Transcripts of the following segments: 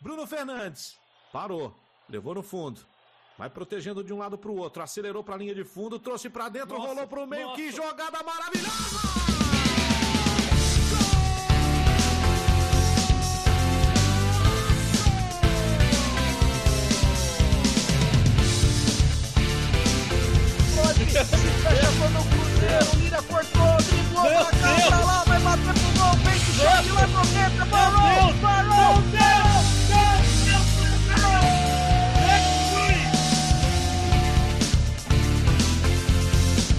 Bruno Fernandes. Parou. Levou no fundo. Vai protegendo de um lado para o outro. Acelerou para a linha de fundo, trouxe para dentro, nossa, rolou para o meio. Nossa. Que jogada maravilhosa! Fecha no Cruzeiro, Lira cortou, driblou pra cá, pra lá, vai bater pro gol, vem que chute lá pro dentro, parou, parou,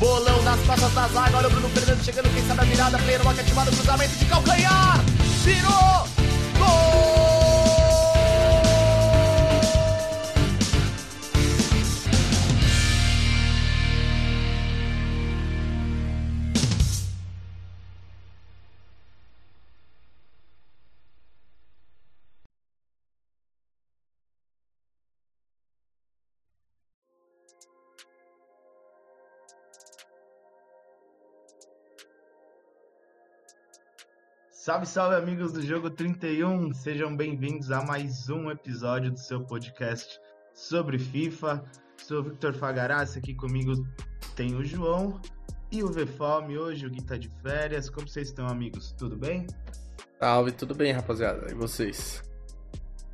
Bolão nas costas da zaga, olha o Bruno Fernandes chegando, quem sabe a virada, pleno, ativado, cruzamento de calcanhar, virou, Salve, salve, amigos do Jogo 31! Sejam bem-vindos a mais um episódio do seu podcast sobre FIFA. Sou o Victor Fagarassi, aqui comigo tem o João e o VFOM. Hoje o Gui tá de férias. Como vocês estão, amigos? Tudo bem? Salve, tudo bem, rapaziada. E vocês?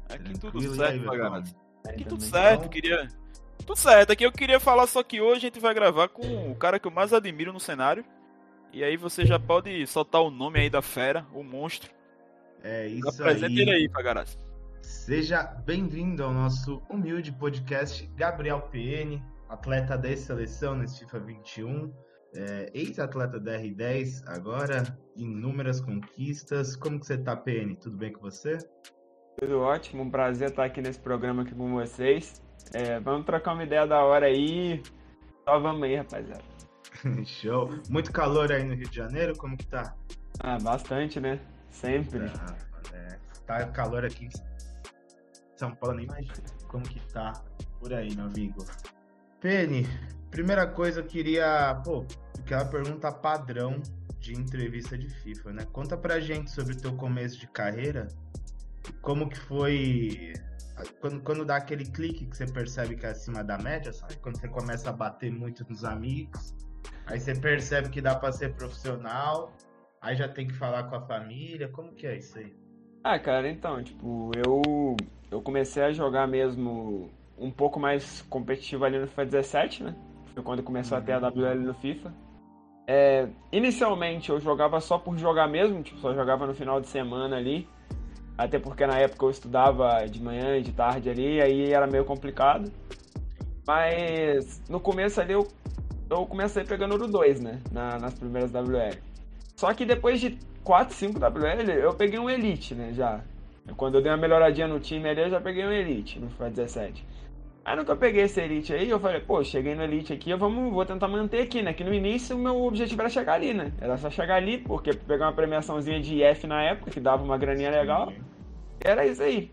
Aqui tudo certo, Fagarassi. Aqui tudo certo, queria... Tudo certo, aqui eu queria falar só que hoje a gente vai gravar com o cara que eu mais admiro no cenário, e aí você já pode soltar o nome aí da fera, o monstro. É isso Apresenta aí. ele aí, Pagarazzi. Seja bem-vindo ao nosso humilde podcast Gabriel PN, atleta da seleção nesse FIFA 21, é, ex-atleta da R10, agora inúmeras conquistas. Como que você tá, PN? Tudo bem com você? Tudo ótimo, um prazer estar aqui nesse programa aqui com vocês. É, vamos trocar uma ideia da hora aí. Só vamos aí, rapaziada. Show. Muito calor aí no Rio de Janeiro, como que tá? Ah, bastante, né? Sempre. Ah, é, tá calor aqui em São Paulo, nem imagina como que tá por aí, meu amigo. Penny, primeira coisa eu queria, pô, aquela pergunta padrão de entrevista de FIFA, né? Conta pra gente sobre o teu começo de carreira, como que foi quando, quando dá aquele clique que você percebe que é acima da média, sabe? Quando você começa a bater muito nos amigos, Aí você percebe que dá para ser profissional, aí já tem que falar com a família. Como que é isso aí? Ah, cara, então, tipo, eu eu comecei a jogar mesmo um pouco mais competitivo ali no FIFA 17, né? Foi quando começou uhum. a ter a WL no FIFA. É, inicialmente eu jogava só por jogar mesmo, tipo, só jogava no final de semana ali. Até porque na época eu estudava de manhã e de tarde ali, aí era meio complicado. Mas no começo ali eu eu comecei pegando o 2, né? Na, nas primeiras WL. Só que depois de 4, 5 WL, eu peguei um Elite, né? Já. Quando eu dei uma melhoradinha no time ali, eu já peguei um Elite no FIFA 17. Aí no que eu peguei esse Elite aí, eu falei, pô, cheguei no Elite aqui, eu vamos, vou tentar manter aqui, né? Que no início o meu objetivo era chegar ali, né? Era só chegar ali, porque pegar uma premiaçãozinha de F na época, que dava uma graninha legal. Era isso aí.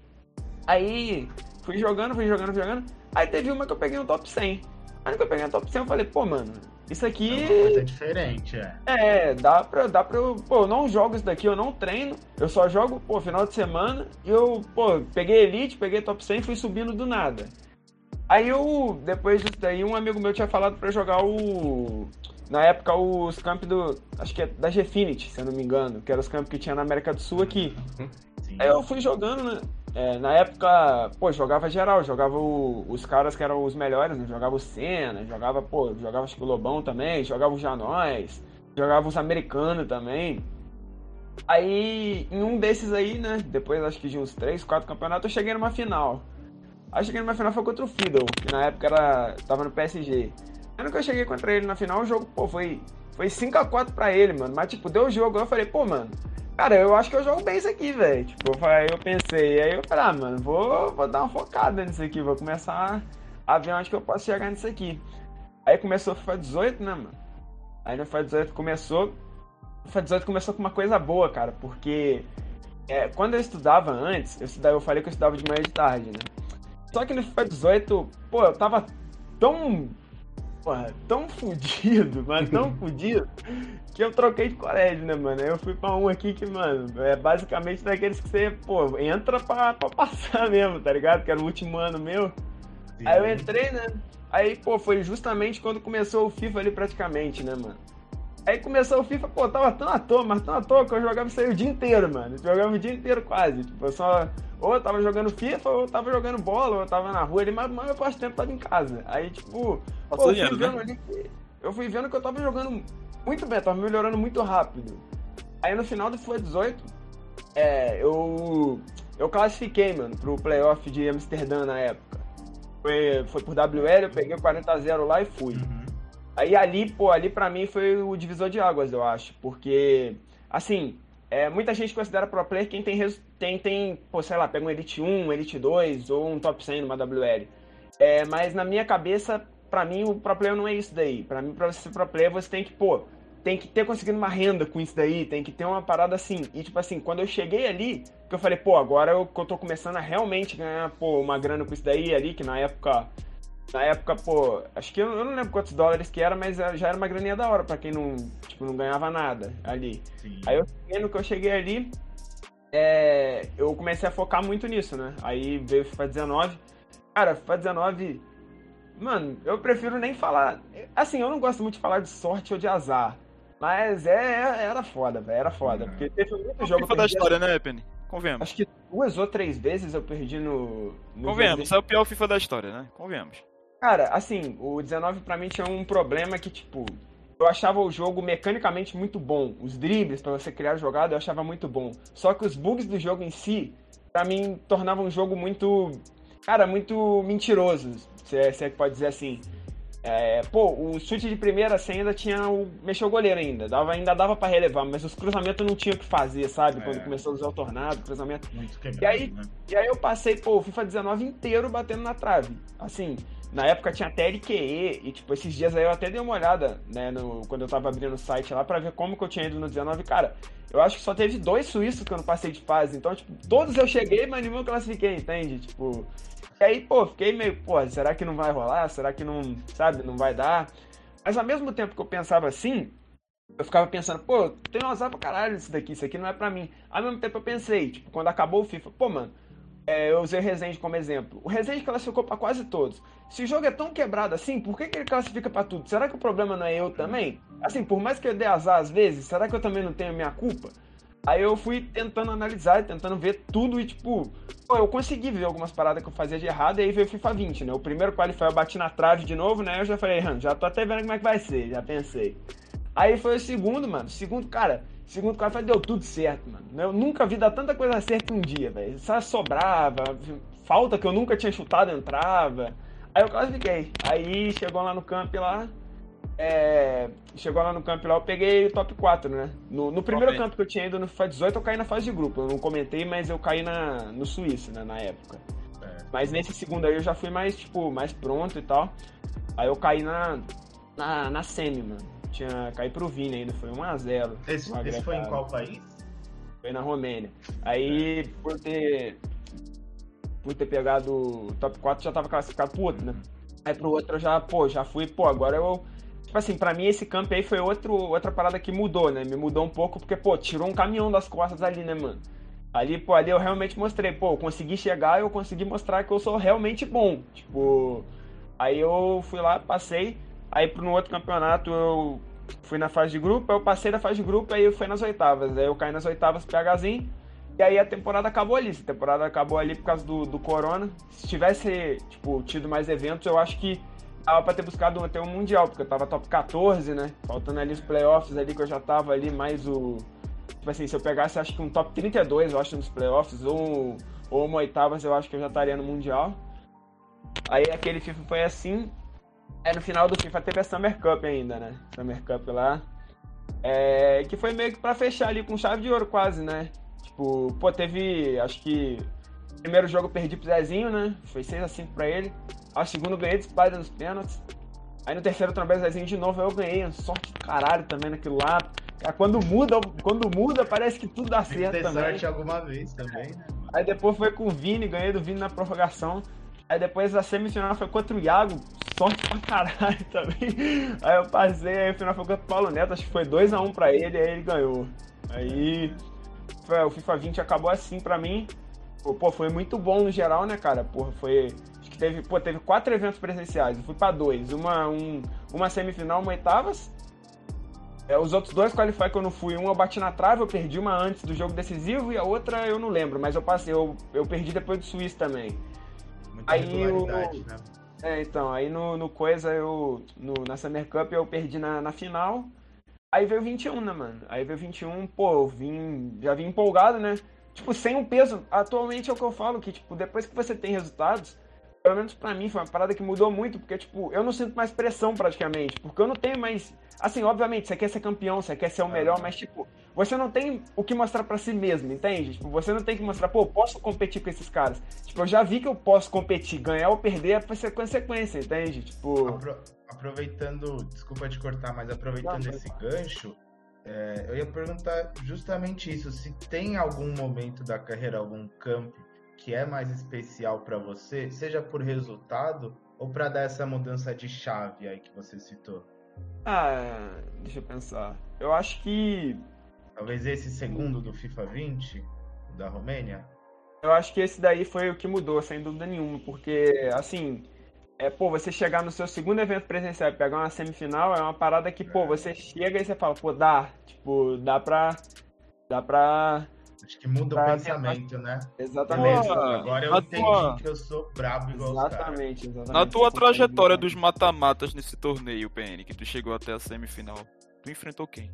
Aí fui jogando, fui jogando, fui jogando. Aí teve uma que eu peguei um top 100. Aí que eu peguei a top 100, eu falei, pô, mano, isso aqui. É coisa diferente, é. É, dá pra, dá pra eu. Pô, eu não jogo isso daqui, eu não treino. Eu só jogo, pô, final de semana. E eu, pô, peguei Elite, peguei top 100 e fui subindo do nada. Aí eu, depois disso daí, um amigo meu tinha falado pra jogar o. Na época, os campos do. Acho que é da Gfinity, se eu não me engano. Que eram os campos que tinha na América do Sul aqui. Sim. Aí eu fui jogando, né? É, na época, pô, jogava geral, jogava o, os caras que eram os melhores, né? Jogava o Senna, jogava, pô, jogava acho que o Lobão também, jogava o Janóis, jogava os americanos também. Aí, em um desses aí, né, depois acho que de uns 3, 4 campeonatos, eu cheguei numa final. Aí cheguei numa final foi contra o Fiddle, que na época era, tava no PSG. Aí que eu cheguei contra ele na final, o jogo, pô, foi, foi 5x4 pra ele, mano. Mas, tipo, deu o jogo, eu falei, pô, mano, Cara, eu acho que eu jogo bem isso aqui, velho. Tipo, aí eu pensei, aí eu falei, ah, mano, vou, vou dar uma focada nisso aqui, vou começar a ver onde que eu posso chegar nisso aqui. Aí começou o FIFA 18, né, mano? Aí no FIFA 18 começou. O FIFA 18 começou com uma coisa boa, cara, porque é, quando eu estudava antes, eu, estudava, eu falei que eu estudava de manhã e de tarde, né? Só que no FIFA 18, pô, eu tava tão porra, tão fudido, mas tão fudido, que eu troquei de colégio, né, mano? Aí eu fui pra um aqui que, mano, é basicamente daqueles que você, pô, entra pra, pra passar mesmo, tá ligado? Que era o último ano meu. Sim. Aí eu entrei, né? Aí, pô, foi justamente quando começou o FIFA ali praticamente, né, mano? Aí começou o FIFA, pô, tava tão à toa, mas tão à toa que eu jogava isso aí o dia inteiro, mano. Eu jogava o dia inteiro quase. Tipo, eu só. Ou eu tava jogando FIFA, ou eu tava jogando bola, ou eu tava na rua ali, mas maior parte do tempo tava em casa. Aí, tipo, pô, eu, fui vendo né? ali que, eu fui vendo que eu tava jogando muito bem, tava melhorando muito rápido. Aí no final do FIFA 18, é, eu. Eu classifiquei, mano, pro playoff de Amsterdã na época. Foi, foi por WL, eu peguei 40 a 0 lá e fui. Uhum. Aí ali, pô, ali pra mim foi o divisor de águas, eu acho. Porque, assim, é, muita gente considera pro player quem tem, tem, tem, pô, sei lá, pega um Elite 1, um Elite 2 ou um Top 100 numa WL. É, mas na minha cabeça, pra mim, o pro player não é isso daí. Pra mim, pra você ser pro player, você tem que, pô, tem que ter conseguido uma renda com isso daí, tem que ter uma parada assim. E tipo assim, quando eu cheguei ali, que eu falei, pô, agora eu, eu tô começando a realmente ganhar, pô, uma grana com isso daí ali, que na época na época, pô, acho que eu, eu, não lembro quantos dólares que era, mas já era uma graninha da hora pra quem não, tipo, não ganhava nada ali. Sim. Aí eu no que eu cheguei ali, é, eu comecei a focar muito nisso, né? Aí veio o FIFA 19. Cara, FIFA 19, mano, eu prefiro nem falar. Assim, eu não gosto muito de falar de sorte ou de azar. Mas é, é era foda, velho. Era foda. Porque teve muito jogo. FIFA da história, né, Penny? Convenhamos. Acho que duas ou três vezes eu perdi no. no Convenhamos, é o pior FIFA da história, né? Convenhamos. Cara, assim, o 19 pra mim tinha um problema que, tipo, eu achava o jogo mecanicamente muito bom. Os dribles para você criar jogada eu achava muito bom. Só que os bugs do jogo em si, para mim, tornavam um jogo muito. Cara, muito mentiroso, se é, se é que pode dizer assim. É, pô, o chute de primeira você ainda tinha o. mexeu o goleiro ainda. Dava, ainda dava para relevar, mas os cruzamentos não tinha o que fazer, sabe? É. Quando começou a usar o tornado, cruzamento. Muito quebrado, e aí, né? e aí eu passei, pô, o FIFA 19 inteiro batendo na trave. Assim, na época tinha até LQE, e tipo, esses dias aí eu até dei uma olhada, né, no, quando eu tava abrindo o site lá pra ver como que eu tinha ido no 19. Cara, eu acho que só teve dois suíços que eu não passei de fase. Então, tipo, todos eu cheguei, mas nenhum eu classifiquei, entende? Tipo. E aí, pô, fiquei meio, pô, será que não vai rolar? Será que não, sabe, não vai dar? Mas ao mesmo tempo que eu pensava assim, eu ficava pensando, pô, tem um azar pra caralho isso daqui, isso aqui não é pra mim. Ao mesmo tempo eu pensei, tipo, quando acabou o FIFA, pô, mano, é, eu usei o Resende como exemplo. O Resende classificou para quase todos. Se o jogo é tão quebrado assim, por que, que ele classifica para tudo? Será que o problema não é eu também? Assim, por mais que eu dê azar às vezes, será que eu também não tenho minha culpa? Aí eu fui tentando analisar, tentando ver tudo e, tipo, pô, eu consegui ver algumas paradas que eu fazia de errado, e aí veio o FIFA 20, né? O primeiro qualifier eu bati na trave de novo, né? Eu já falei, já tô até vendo como é que vai ser, já pensei. Aí foi o segundo, mano. Segundo, cara, Segundo quadro deu tudo certo, mano. Eu nunca vi dar tanta coisa certa um dia, velho. Só sobrava, falta que eu nunca tinha chutado entrava. Aí eu classifiquei. Aí chegou lá no camp lá. É, chegou lá no camp lá, eu peguei o top 4, né? No, no primeiro camp que eu tinha ido no FIFA 18, eu caí na fase de grupo. Eu não comentei, mas eu caí na, no Suíço, né, na época. É. Mas nesse segundo aí eu já fui mais, tipo, mais pronto e tal. Aí eu caí na, na, na semi, mano tinha caído pro Vini ainda, foi 1x0. Esse, esse foi em qual país? Foi na Romênia. Aí, por ter por ter pegado o top 4, já tava classificado pro outro, né? Aí pro outro eu já, pô, já fui, pô, agora eu. Tipo assim, pra mim esse campo aí foi outro, outra parada que mudou, né? Me mudou um pouco, porque, pô, tirou um caminhão das costas ali, né, mano? Ali, pô, ali eu realmente mostrei, pô, eu consegui chegar, eu consegui mostrar que eu sou realmente bom. Tipo, aí eu fui lá, passei, Aí no outro campeonato eu fui na fase de grupo, eu passei da fase de grupo, aí eu fui nas oitavas. Aí eu caí nas oitavas PHzinho. E aí a temporada acabou ali. A temporada acabou ali por causa do, do Corona. Se tivesse, tipo, tido mais eventos, eu acho que dava pra ter buscado até um Mundial, porque eu tava top 14, né? Faltando ali os playoffs ali que eu já tava ali, mais o. Tipo assim, se eu pegasse acho que um top 32, eu acho, nos playoffs, ou, ou uma oitavas, eu acho que eu já estaria no Mundial. Aí aquele FIFA foi assim. É, no final do FIFA teve a Summer Cup ainda, né? Summer Cup lá. É, que foi meio que pra fechar ali com chave de ouro quase, né? Tipo, pô, teve, acho que primeiro jogo eu perdi pro Zezinho, né? Foi 6x5 pra ele. Ao segundo ganhei de Spider nos pênaltis. Aí no terceiro também o Zezinho de novo, aí eu ganhei. Sorte de caralho também naquilo lá. Quando muda, quando muda, parece que tudo dá certo Tem também. sorte alguma vez também, né? Aí depois foi com o Vini, ganhei do Vini na prorrogação. Aí depois a semifinal foi contra o Iago, sorte pra caralho também. Aí eu passei, aí o final foi contra o Paulo Neto, acho que foi 2x1 um pra ele, aí ele ganhou. Aí o FIFA 20 acabou assim pra mim. Pô, foi muito bom no geral, né, cara? Porra, foi. Acho que teve, pô, teve quatro eventos presenciais. Eu fui pra dois. Uma, um, uma semifinal, uma oitavas. É, os outros dois qualify que eu não fui, um eu bati na trave, eu perdi uma antes do jogo decisivo e a outra eu não lembro, mas eu passei, eu, eu perdi depois do Suíço também. Muita aí eu, né? É, então, aí no, no coisa eu. No, na Summer Cup eu perdi na, na final. Aí veio 21, né, mano? Aí veio 21, pô, eu vim. Já vim empolgado, né? Tipo, sem um peso. Atualmente é o que eu falo, que, tipo, depois que você tem resultados, pelo menos pra mim, foi uma parada que mudou muito, porque, tipo, eu não sinto mais pressão praticamente, porque eu não tenho mais. Assim, obviamente, você quer ser campeão, você quer ser o melhor, mas, tipo, você não tem o que mostrar para si mesmo, entende? Tipo, você não tem que mostrar, pô, eu posso competir com esses caras. Tipo, eu já vi que eu posso competir, ganhar ou perder vai ser consequência, entende? Tipo. Apro aproveitando, desculpa te cortar, mas aproveitando não, esse gancho, é, eu ia perguntar justamente isso: se tem algum momento da carreira, algum campo que é mais especial para você, seja por resultado ou para dar essa mudança de chave aí que você citou? Ah, deixa eu pensar. Eu acho que. Talvez esse segundo do FIFA 20, da Romênia? Eu acho que esse daí foi o que mudou, sem dúvida nenhuma, porque, assim, é, pô, você chegar no seu segundo evento presencial e pegar uma semifinal é uma parada que, pô, você chega e você fala, pô, dá, tipo, dá pra. Dá pra Acho que muda o pensamento, né? Exatamente. agora eu entendi tua... que eu sou brabo igual exatamente, exatamente. Na tua trajetória dos mata-matas nesse torneio, PN, que tu chegou até a semifinal, tu enfrentou quem?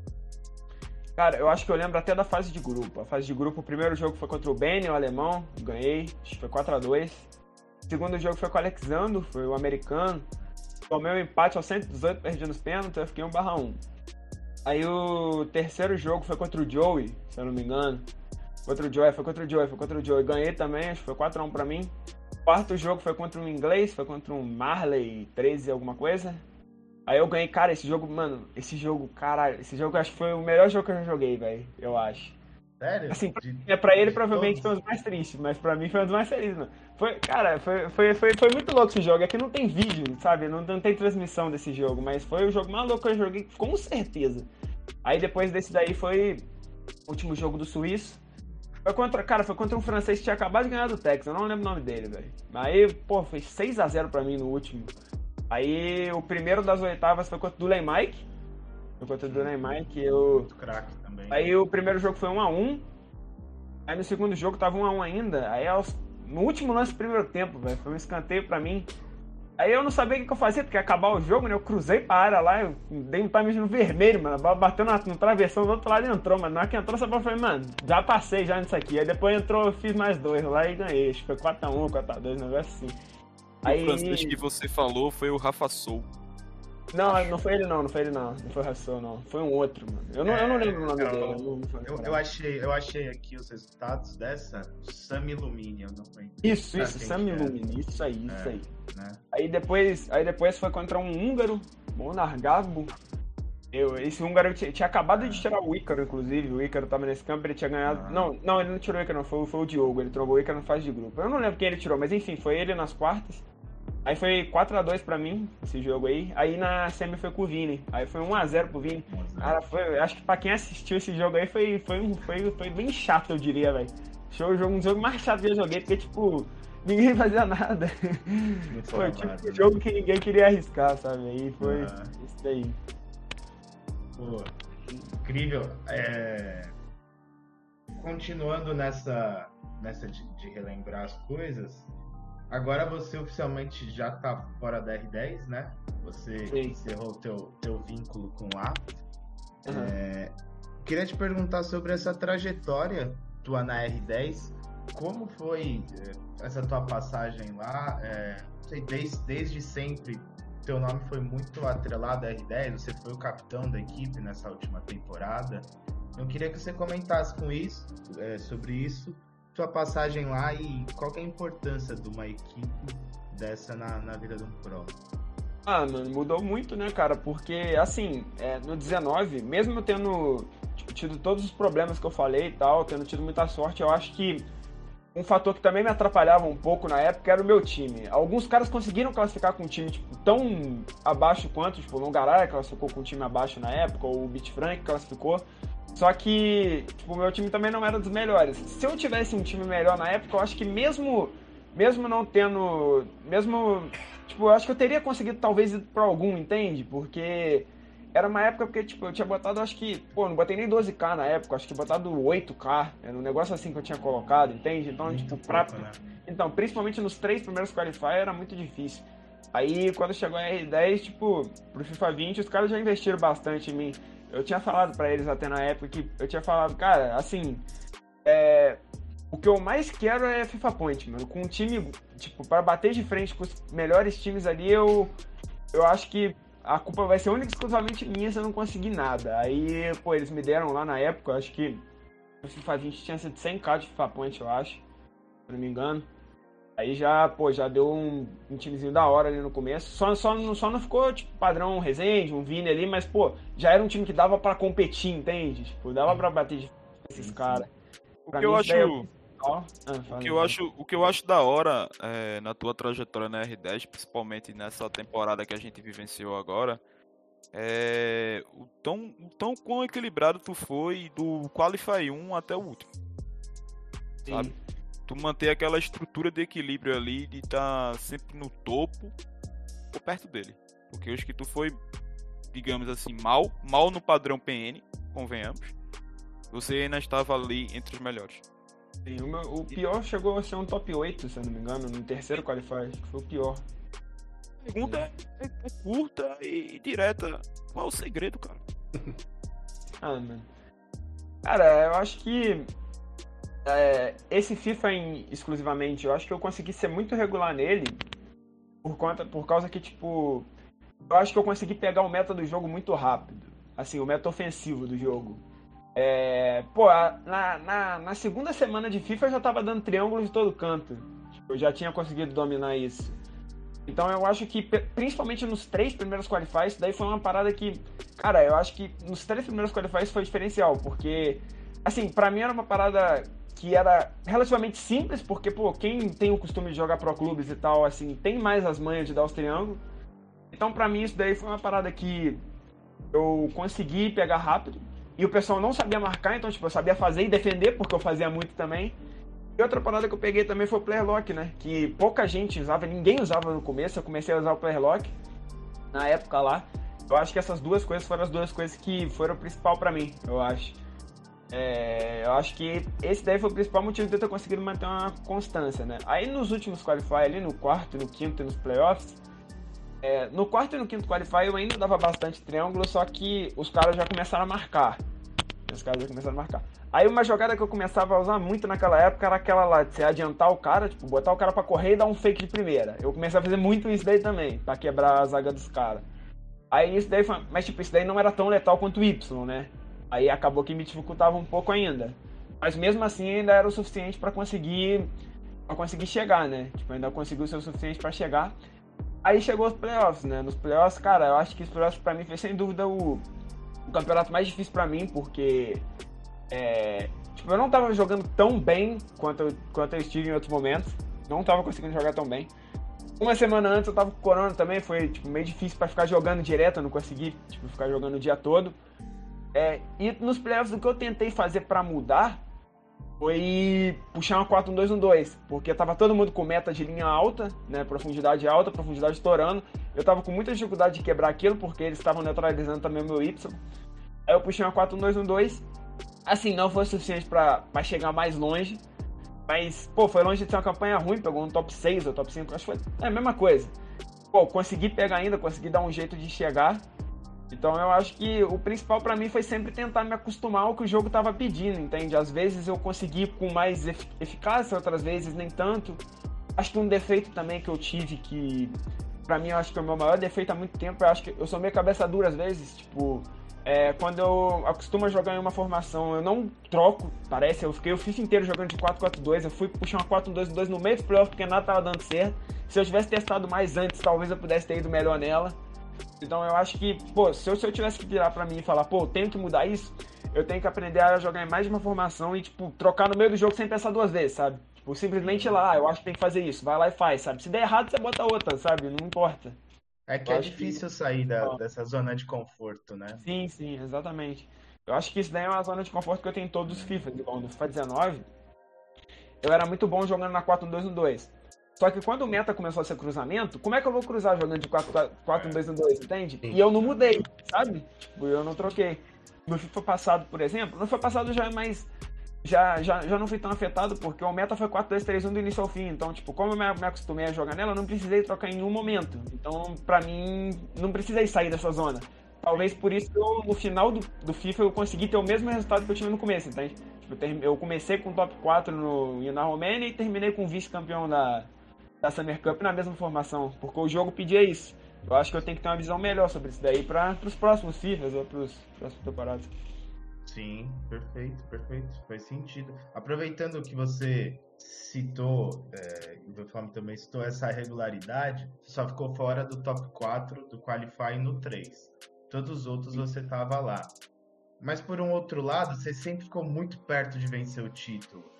Cara, eu acho que eu lembro até da fase de grupo. A fase de grupo, o primeiro jogo foi contra o Benny, o alemão, ganhei, acho que foi 4x2. Segundo jogo foi com o Alexandro, foi o americano. Tomei um empate aos 118, perdi nos pênaltis, eu fiquei 1 1. Aí o terceiro jogo foi contra o Joey, se eu não me engano. Contra o Joey, foi contra o Joey, foi contra o Joey. Ganhei também, acho que foi 4x1 pra mim. Quarto jogo foi contra um inglês, foi contra um Marley 13 alguma coisa. Aí eu ganhei, cara, esse jogo, mano, esse jogo, caralho, esse jogo acho que foi o melhor jogo que eu já joguei, velho, eu acho. Sério? Assim, pra, é, pra ele provavelmente foi um dos mais tristes, mas pra mim foi um dos mais felizes, mano. Foi, cara, foi, foi, foi, foi muito louco esse jogo. É que não tem vídeo, sabe? Não, não tem transmissão desse jogo, mas foi o jogo mais louco que eu joguei, com certeza. Aí depois desse daí foi o último jogo do Suíço. Foi contra, cara, foi contra um francês que tinha acabado de ganhar do Texas, eu não lembro o nome dele, velho. Aí, pô, foi 6x0 pra mim no último. Aí o primeiro das oitavas foi contra o Dulem Mike. Foi contra o Dulem Mike. Eu... Muito craque também. Aí o primeiro jogo foi 1x1. Aí no segundo jogo tava 1x1 ainda. Aí aos... no último lance do primeiro tempo, velho, foi um escanteio pra mim. Aí eu não sabia o que eu fazia, porque ia acabar o jogo, né? Eu cruzei pra área lá, eu dei um time no vermelho, mano. A bola bateu na, no travessão do outro lado e entrou, mano. Na hora que entrou, essa bola foi, mano, já passei já nisso aqui. Aí depois entrou, eu fiz mais dois lá e ganhei. Acho que foi 4x1, 4x2, um negócio assim. Aí... O francês que você falou foi o Rafa Sou. Não, não foi ele não, não foi ele não. Não foi o Rassou, não. Foi um outro, mano. Eu não, é, eu não lembro o nome eu, dele. Eu, eu, eu, achei, eu achei aqui os resultados dessa. Sam Illumine, eu não lembro. Isso, isso, Sam Illumine. Isso aí, isso é, aí. Né? Aí depois, aí depois foi contra um húngaro, Monar Gabo. Eu, esse húngaro tinha, tinha acabado de tirar o Ícaro, inclusive. O Ícaro tava nesse campo, ele tinha ganhado. Ah. Não, não, ele não tirou o Ícaro, não. Foi, foi o Diogo. Ele trocou o Ícaro no fase de grupo. Eu não lembro quem ele tirou, mas enfim, foi ele nas quartas. Aí foi 4x2 pra mim, esse jogo aí. Aí na semi foi com o Vini. Aí foi 1x0 pro Vini. Cara, foi, acho que pra quem assistiu esse jogo aí foi, foi, foi, foi bem chato, eu diria, velho. Jogo, um jogo mais chato que eu joguei, porque, tipo, ninguém fazia nada. Foi tipo um jogo que ninguém queria arriscar, sabe? Aí foi ah. isso daí. Pô, incrível. É... Continuando nessa, nessa de, de relembrar as coisas, Agora você oficialmente já está fora da R10, né? Você Sim. encerrou o teu, teu vínculo com lá. Uhum. É, queria te perguntar sobre essa trajetória tua na R10. Como foi é, essa tua passagem lá? É, sei, desde, desde sempre, teu nome foi muito atrelado à R10. Você foi o capitão da equipe nessa última temporada. Eu queria que você comentasse com isso, é, sobre isso sua passagem lá e qual é a importância de uma equipe dessa na, na vida de um pro? Ah, mano, mudou muito, né, cara? Porque, assim, é, no 19, mesmo eu tendo tido todos os problemas que eu falei e tal, tendo tido muita sorte, eu acho que um fator que também me atrapalhava um pouco na época era o meu time. Alguns caras conseguiram classificar com um time tipo, tão abaixo quanto, tipo, o Longaray classificou com um time abaixo na época, ou o Beat Frank classificou. Só que, tipo, o meu time também não era dos melhores. Se eu tivesse um time melhor na época, eu acho que mesmo mesmo não tendo, mesmo, tipo, eu acho que eu teria conseguido talvez ir pra algum, entende? Porque era uma época que, tipo, eu tinha botado, acho que, pô, não botei nem 12k na época, acho que botado 8k, era um negócio assim que eu tinha colocado, entende? Então, tipo, pra... Né? Então, principalmente nos três primeiros qualifiers era muito difícil. Aí, quando chegou a R10, tipo, pro FIFA 20, os caras já investiram bastante em mim. Eu tinha falado para eles até na época que eu tinha falado, cara, assim, é, o que eu mais quero é FIFA Point, mano. Com um time, tipo, para bater de frente com os melhores times ali, eu, eu acho que a culpa vai ser única e exclusivamente minha se eu não conseguir nada. Aí, pô, eles me deram lá na época, acho que o FIFA 20 tinha sido 100k de FIFA Point, eu acho, se não me engano. Aí já, pô, já deu um, um timezinho da hora ali no começo. Só, só, só não ficou, tipo, padrão Resende, um Vini ali, mas, pô, já era um time que dava para competir, entende? Tipo, dava pra bater de esses caras. O que eu acho... Ah, o, que eu acho, o que eu acho da hora é, na tua trajetória na R10, principalmente nessa temporada que a gente vivenciou agora, é o tão, o tão quão equilibrado tu foi do Qualify 1 até o último. Sim. Sabe? Tu manter aquela estrutura de equilíbrio ali de estar tá sempre no topo ou perto dele. Porque hoje que tu foi, digamos assim, mal, mal no padrão PN, convenhamos, você ainda estava ali entre os melhores. Sim, o, meu, o, pior chegou a ser um top 8, se eu não me engano, no terceiro qualify, acho que foi o pior. A pergunta é, é, é curta e, direta. Qual é o segredo, cara? ah, mano. Cara, eu acho que é, esse FIFA em, exclusivamente, eu acho que eu consegui ser muito regular nele por conta, por causa que, tipo, eu acho que eu consegui pegar o meta do jogo muito rápido. Assim, o meta ofensivo do jogo. É, pô, na, na, na, segunda semana de FIFA eu já tava dando triângulo de todo canto. Tipo, eu já tinha conseguido dominar isso. Então eu acho que, principalmente nos três primeiros qualifies, daí foi uma parada que, cara, eu acho que nos três primeiros qualifies foi diferencial, porque, assim, para mim era uma parada que era relativamente simples, porque, pô, quem tem o costume de jogar pro clubes e tal, assim, tem mais as manhas de dar os triângulos. Então, para mim, isso daí foi uma parada que eu consegui pegar rápido. E o pessoal não sabia marcar, então, tipo, eu sabia fazer e defender, porque eu fazia muito também. E outra parada que eu peguei também foi o player lock, né? Que pouca gente usava, ninguém usava no começo. Eu comecei a usar o player lock na época lá. Eu acho que essas duas coisas foram as duas coisas que foram o principal para mim, eu acho. É, eu acho que esse daí foi o principal motivo de eu ter conseguido manter uma constância, né? Aí nos últimos qualify, ali no quarto, no quinto e nos playoffs, é, no quarto e no quinto qualify eu ainda dava bastante triângulo, só que os caras já começaram a marcar. Os caras já começaram a marcar. Aí uma jogada que eu começava a usar muito naquela época era aquela lá de você adiantar o cara, tipo, botar o cara para correr e dar um fake de primeira. Eu comecei a fazer muito isso daí também, para quebrar a zaga dos caras. Aí isso daí foi. Mas tipo, isso daí não era tão letal quanto o Y, né? Aí acabou que me dificultava um pouco ainda. Mas mesmo assim ainda era o suficiente para conseguir para conseguir chegar, né? Tipo, ainda conseguiu ser o suficiente para chegar. Aí chegou os playoffs, né? Nos playoffs, cara, eu acho que os playoffs pra mim foi sem dúvida o, o campeonato mais difícil para mim, porque é, tipo, eu não tava jogando tão bem quanto, eu, quanto eu estive em outros momentos. Não tava conseguindo jogar tão bem. Uma semana antes eu tava com corona também, foi tipo, meio difícil para ficar jogando direto, eu não consegui tipo, ficar jogando o dia todo. É, e nos playoffs o que eu tentei fazer para mudar foi puxar uma 4-1-2-1-2, porque tava todo mundo com meta de linha alta, né, profundidade alta, profundidade estourando. Eu tava com muita dificuldade de quebrar aquilo, porque eles estavam neutralizando também o meu Y. Aí eu puxei uma 4-1-2-1-2. Assim, não foi suficiente para chegar mais longe, mas, pô, foi longe de ser uma campanha ruim, pegou um top 6 ou top 5, acho que foi é a mesma coisa. Pô, consegui pegar ainda, consegui dar um jeito de chegar. Então eu acho que o principal para mim foi sempre tentar me acostumar ao que o jogo estava pedindo, entende? Às vezes eu consegui com mais eficácia, outras vezes nem tanto. Acho que um defeito também que eu tive que para mim eu acho que é o meu maior defeito há muito tempo, eu acho que eu sou meio cabeça dura às vezes, tipo, é, quando eu acostumo a jogar em uma formação, eu não troco, parece, eu fiquei o FIFA inteiro jogando de 4-4-2, eu fui puxar uma 4-2-2 no meio do playoff porque nada tava dando certo. Se eu tivesse testado mais antes, talvez eu pudesse ter ido melhor nela. Então eu acho que, pô, se eu, se eu tivesse que virar pra mim e falar, pô, tenho que mudar isso, eu tenho que aprender a jogar em mais de uma formação e, tipo, trocar no meio do jogo sem pensar duas vezes, sabe? Tipo, simplesmente ir lá, eu acho que tem que fazer isso, vai lá e faz, sabe? Se der errado, você bota outra, sabe? Não importa. É que Eu é difícil que- sair da- dessa zona de conforto, né? Sim, sim, exatamente. Eu acho que isso daí é uma zona de conforto que eu tenho em todos os FIFA. Igual no FIFA 19, eu era muito bom jogando na 4-1-2-1-2. Só que quando o meta começou a ser cruzamento, como é que eu vou cruzar jogando de 4-1-2-1-2, entende? E eu não mudei, sabe? Tipo, eu não troquei. No FIFA passado, por exemplo, no FIFA passado já é mais. Já, já, já não fui tão afetado porque o meta foi 4-2-3-1 do início ao fim. Então, tipo, como eu me, me acostumei a jogar nela, eu não precisei trocar em nenhum momento. Então, pra mim, não precisei sair dessa zona. Talvez por isso eu, no final do, do FIFA eu consegui ter o mesmo resultado que eu tinha no começo, entende? Tipo, eu comecei com top 4 no, na Romênia e terminei com vice-campeão da, da Summer Cup na mesma formação, porque o jogo pedia isso. Eu acho que eu tenho que ter uma visão melhor sobre isso daí para os próximos FIFAs ou para os próximos temporadas. Sim, perfeito, perfeito. Faz sentido. Aproveitando que você citou, é, o Vefame também citou essa regularidade, só ficou fora do top 4 do Qualify no 3. Todos os outros você tava lá. Mas por um outro lado, você sempre ficou muito perto de vencer o título.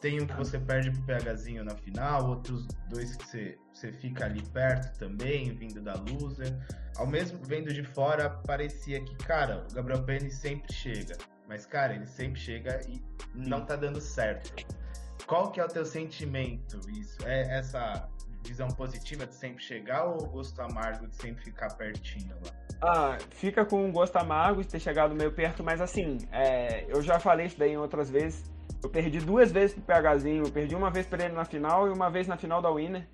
Tem um que você perde pro PHzinho na final, outros dois que você, você fica ali perto também, vindo da loser. Ao mesmo vendo de fora, parecia que, cara, o Gabriel Penny sempre chega. Mas, cara, ele sempre chega e não tá dando certo. Qual que é o teu sentimento isso? É essa visão positiva de sempre chegar ou gosto amargo de sempre ficar pertinho lá? Ah, fica com um gosto amargo de ter chegado meio perto, mas assim, é, eu já falei isso daí em outras vezes. Eu perdi duas vezes pro PHzinho, eu perdi uma vez pra ele na final e uma vez na final da Winner.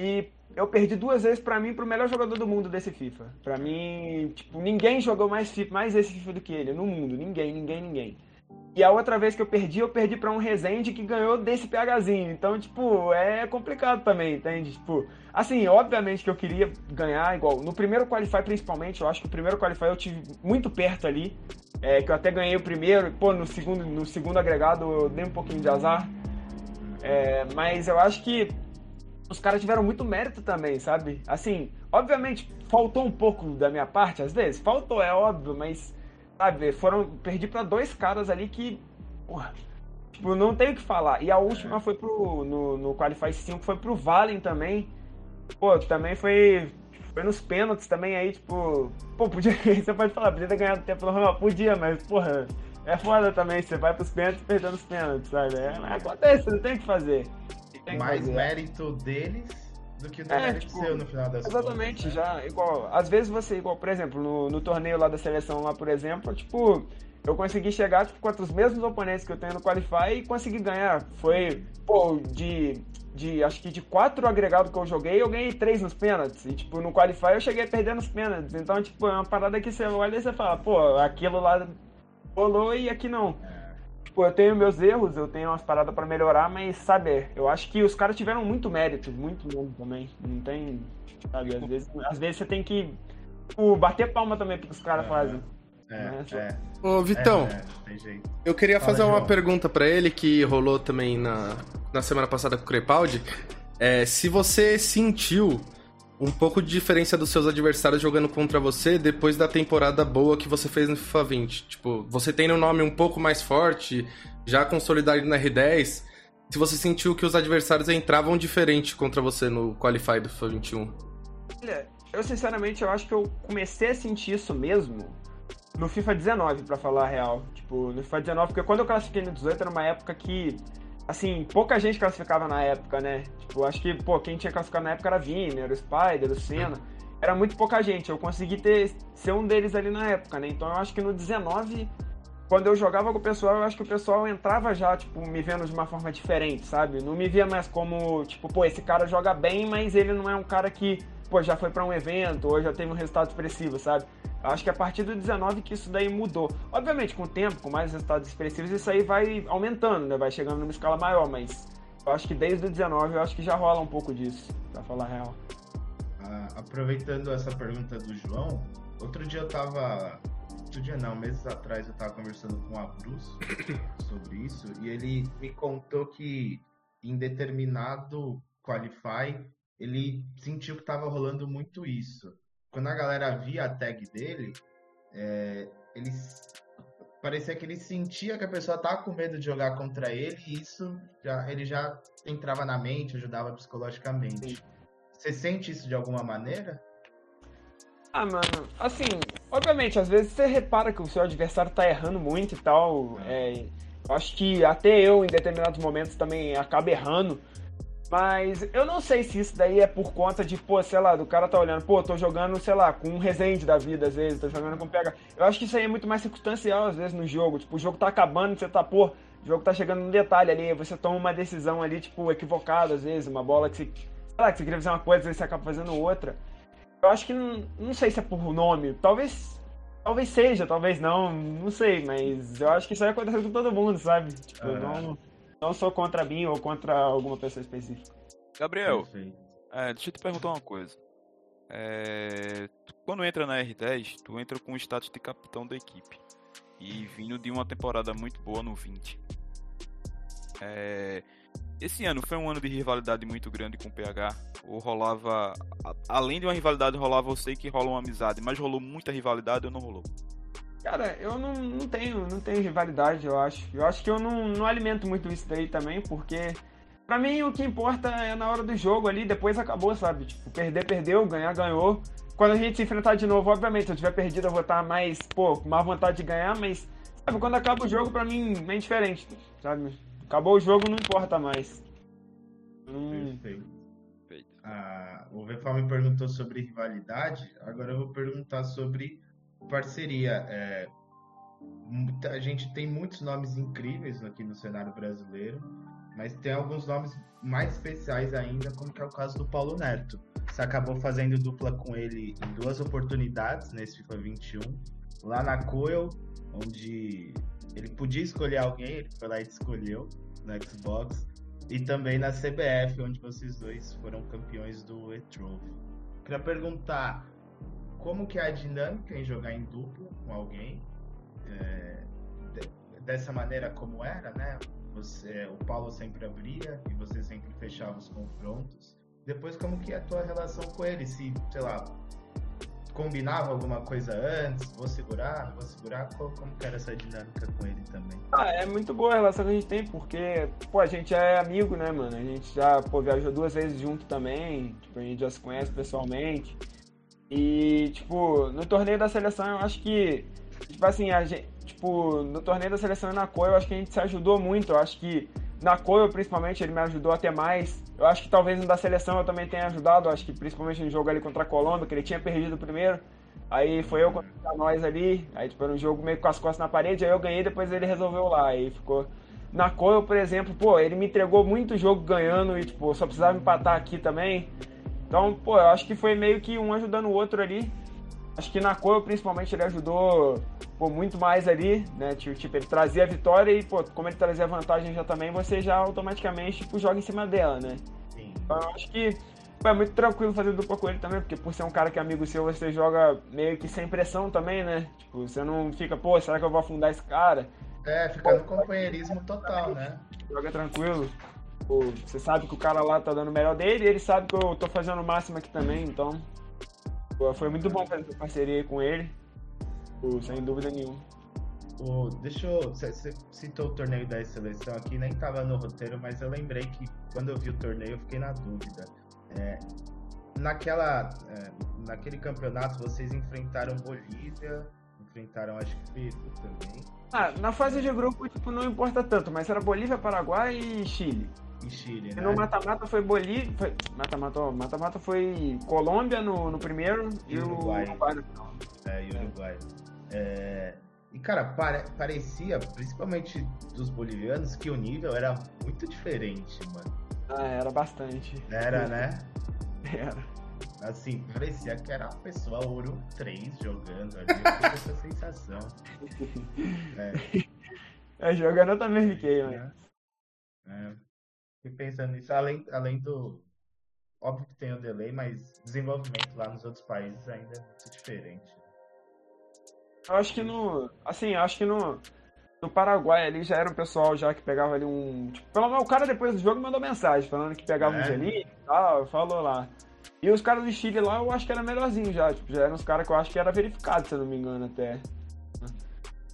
E eu perdi duas vezes pra mim pro melhor jogador do mundo desse FIFA. Pra mim, tipo, ninguém jogou mais FIFA, mais esse FIFA do que ele no mundo, ninguém, ninguém, ninguém. E a outra vez que eu perdi, eu perdi pra um Resende que ganhou desse PHzinho. Então, tipo, é complicado também, entende? Tipo, assim, obviamente que eu queria ganhar igual. No primeiro Qualify, principalmente, eu acho que o primeiro Qualify eu tive muito perto ali. É, que eu até ganhei o primeiro, pô, no segundo, no segundo agregado eu dei um pouquinho de azar. É, mas eu acho que os caras tiveram muito mérito também, sabe? Assim, obviamente faltou um pouco da minha parte às vezes, faltou, é óbvio, mas sabe, foram perdi pra dois caras ali que porra, tipo, não tenho o que falar. E a última foi pro no, no Qualify 5 foi pro Valen também. Pô, também foi foi nos pênaltis também aí, tipo, pô, podia, você pode falar, podia ter ganhado tempo normal, podia, mas porra, é foda também, você vai pros pênaltis perdendo os pênaltis, sabe? É, mas acontece, não tem o que fazer. Que Mais fazer. mérito deles do que do É, mérito tipo, seu no final das Exatamente, contas. né? já, igual, às vezes você, igual, por exemplo, no, no torneio lá da seleção lá, por exemplo, tipo, eu consegui chegar tipo, contra os mesmos oponentes que eu tenho no Qualify e consegui ganhar. Foi, pô, de, de, acho que de quatro agregados que eu joguei, eu ganhei três nos pênaltis. E, tipo, no Qualify eu cheguei a perder nos pênaltis. Então, tipo, é uma parada que você olha e você fala, pô, aquilo lá rolou e aqui não. Tipo, eu tenho meus erros, eu tenho umas paradas pra melhorar, mas, sabe, eu acho que os caras tiveram muito mérito, muito mesmo também. Não tem, sabe, às vezes, às vezes você tem que tipo, bater palma também pro que os caras É. fazem. É, né? é, Ô, Vitão, é, tem jeito. eu queria Fala, fazer uma João. pergunta pra ele que rolou também na, na semana passada com o Crepaldi. É, se você sentiu um pouco de diferença dos seus adversários jogando contra você depois da temporada boa que você fez no FIFA 20. Tipo, você tem um nome um pouco mais forte, já consolidado na R10. Se você sentiu que os adversários entravam diferente contra você no Qualify do FIFA 21. Olha, eu sinceramente eu acho que eu comecei a sentir isso mesmo no FIFA 19, pra falar a real. Tipo, no FIFA 19, porque quando eu classifiquei no 18 era uma época que, assim, pouca gente classificava na época, né? Tipo, acho que, pô, quem tinha classificado na época era Vini, era o Spider, o Senna. Era muito pouca gente. Eu consegui ter, ser um deles ali na época, né? Então eu acho que no 19, quando eu jogava com o pessoal, eu acho que o pessoal entrava já, tipo, me vendo de uma forma diferente, sabe? Não me via mais como, tipo, pô, esse cara joga bem, mas ele não é um cara que, pô, já foi pra um evento ou já teve um resultado expressivo, sabe? Eu acho que a partir do 19 que isso daí mudou. Obviamente, com o tempo, com mais resultados expressivos, isso aí vai aumentando, né? Vai chegando numa escala maior, mas eu acho que desde o 19 eu acho que já rola um pouco disso, pra falar a real. Ah, aproveitando essa pergunta do João, outro dia eu tava. Outro dia não, meses atrás eu tava conversando com a Bruce sobre isso e ele me contou que em determinado Qualify ele sentiu que tava rolando muito isso. Quando a galera via a tag dele, é, eles parecia que ele sentia que a pessoa tava com medo de jogar contra ele e isso já, ele já entrava na mente, ajudava psicologicamente. Sim. Você sente isso de alguma maneira? Ah, mano, assim, obviamente, às vezes você repara que o seu adversário tá errando muito e tal. É, acho que até eu, em determinados momentos, também acabo errando. Mas eu não sei se isso daí é por conta de, pô, sei lá, do cara tá olhando, pô, tô jogando, sei lá, com um resende da vida, às vezes, tô jogando com PH. Eu acho que isso aí é muito mais circunstancial, às vezes, no jogo. Tipo, o jogo tá acabando, você tá, pô, o jogo tá chegando no detalhe ali, você toma uma decisão ali, tipo, equivocada, às vezes, uma bola que você, sei lá, que você queria fazer uma coisa, às vezes você acaba fazendo outra. Eu acho que, não, não sei se é por nome, talvez Talvez seja, talvez não, não sei, mas eu acho que isso aí acontece com todo mundo, sabe? Tipo, é. não, não sou contra mim ou contra alguma pessoa específica. Gabriel, é, deixa eu te perguntar uma coisa. É, quando entra na R10, tu entra com o status de capitão da equipe. E vindo de uma temporada muito boa no 20. É, esse ano foi um ano de rivalidade muito grande com o PH. Ou rolava. Além de uma rivalidade, rolava eu sei que rola uma amizade, mas rolou muita rivalidade ou não rolou? Cara, eu não, não tenho, não tenho rivalidade, eu acho. Eu acho que eu não, não alimento muito isso daí também, porque pra mim o que importa é na hora do jogo ali, depois acabou, sabe? Tipo, perder, perdeu, ganhar, ganhou. Quando a gente se enfrentar de novo, obviamente, se eu tiver perdido, eu vou estar mais, pô, com mais vontade de ganhar, mas, sabe, quando acaba o jogo, pra mim, é diferente, sabe? Acabou o jogo, não importa mais. Hum. Perfeito. Ah, o Vefal me perguntou sobre rivalidade, agora eu vou perguntar sobre parceria. É, a gente tem muitos nomes incríveis aqui no cenário brasileiro, mas tem alguns nomes mais especiais ainda, como que é o caso do Paulo Neto. Você acabou fazendo dupla com ele em duas oportunidades nesse FIFA 21, lá na Coel, onde ele podia escolher alguém, ele foi lá e escolheu no Xbox. E também na CBF, onde vocês dois foram campeões do E-Trophy. Queria perguntar como que é a dinâmica em jogar em dupla com alguém. É, dessa maneira como era, né? Você, o Paulo sempre abria e você sempre fechava os confrontos. Depois, como que é a tua relação com ele? Se, sei lá, combinava alguma coisa antes? Vou segurar, vou segurar? como que era essa dinâmica com ele também? Ah, é muito boa a relação que a gente tem, porque, pô, a gente é amigo, né, mano? A gente já, pô, viajou duas vezes junto também, tipo, a gente já se conhece pessoalmente. E, tipo, no torneio da seleção, eu acho que, tipo assim, a gente, tipo, no torneio da seleção e na COI, eu acho que a gente se ajudou muito. Eu acho que na COI, principalmente, ele me ajudou até mais. Eu acho que talvez no da seleção eu também tenha ajudado. Eu acho que principalmente no jogo ali contra a Colômbia, que ele tinha perdido o primeiro. Aí foi eu contra nós ali. Aí tipo, era um jogo meio com as costas na parede. Aí eu ganhei, depois ele resolveu lá. Aí ficou. Na COI, por exemplo, pô, ele me entregou muito jogo ganhando e, tipo, só precisava empatar aqui também. Então, pô, eu acho que foi meio que um ajudando o outro ali. Acho que na cor, principalmente, ele ajudou pô, muito mais ali, né? Tipo, ele trazia a vitória e, pô, como ele trazia a vantagem já também, você já automaticamente tipo, joga em cima dela, né? Sim. Então eu acho que pô, é muito tranquilo fazer dupla com ele também, porque por ser um cara que é amigo seu, você joga meio que sem pressão também, né? Tipo, você não fica, pô, será que eu vou afundar esse cara? É, fica no companheirismo total, né? Joga tranquilo. Pô, você sabe que o cara lá tá dando o melhor dele e ele sabe que eu tô fazendo o máximo aqui também, então foi muito bom fazer essa parceria com ele, sem dúvida nenhuma. Oh, deixa eu. Você citou o torneio da seleção aqui, nem tava no roteiro, mas eu lembrei que quando eu vi o torneio eu fiquei na dúvida. É, naquela, é, naquele campeonato vocês enfrentaram Bolívia, enfrentaram acho que Peru também. Ah, na fase de grupo tipo, não importa tanto, mas era Bolívia, Paraguai e Chile e Chile, né? No mata-mata foi Bolívia. Mata-mata mata-mata foi Colômbia no, no primeiro e, e Uruguai. o Uruguai no final. É, e Uruguai. É... E, cara, pare... parecia, principalmente dos bolivianos, que o nível era muito diferente, mano. Ah, era bastante. Era, né? Era. Assim, parecia que era uma pessoa ouro 3 jogando ali. Eu tive essa sensação. É. é. jogando eu também fiquei, mano. É. Fiquei pensando nisso, além, além do. Óbvio que tem o delay, mas desenvolvimento lá nos outros países ainda é muito diferente. Eu acho que no. Assim, acho que no. No Paraguai ali já era um pessoal já que pegava ali um. Tipo, pelo menos o cara depois do jogo mandou mensagem falando que pegava é. um gelinho e tal, falou lá. E os caras do Chile lá eu acho que era melhorzinho já. Tipo, já eram os caras que eu acho que era verificado, se eu não me engano, até.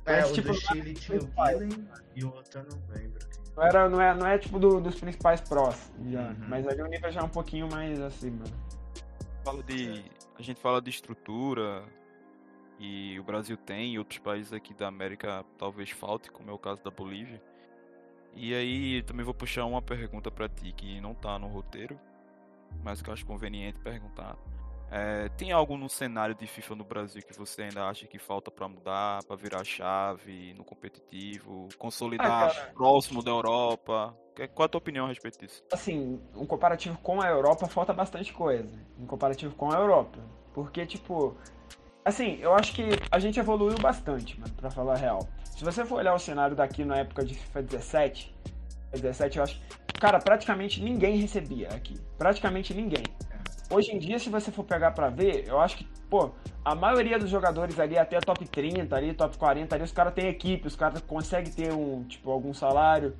É, Mas, o tipo, do Chile tinha o Guilherme e o outro não lembro. Não, era, não, é, não é tipo do, dos principais prós, já. Uhum. Mas ali o nível já é um pouquinho mais assim, mano. Fala de, a gente fala de estrutura, e o Brasil tem, e outros países aqui da América talvez falte, como é o caso da Bolívia. E aí também vou puxar uma pergunta para ti que não tá no roteiro, mas que eu acho conveniente perguntar. É, tem algo no cenário de FIFA no Brasil que você ainda acha que falta para mudar, para virar chave no competitivo, consolidar ah, próximo da Europa? Qual a tua opinião a respeito disso? Assim, um comparativo com a Europa falta bastante coisa. Um comparativo com a Europa. Porque, tipo, assim, eu acho que a gente evoluiu bastante, mano, pra falar a real. Se você for olhar o cenário daqui na época de FIFA 17, 17 eu acho, cara, praticamente ninguém recebia aqui. Praticamente ninguém. Hoje em dia, se você for pegar para ver, eu acho que, pô, a maioria dos jogadores ali, até top 30, ali, top 40, ali, os caras têm equipe, os caras conseguem ter um, tipo, algum salário,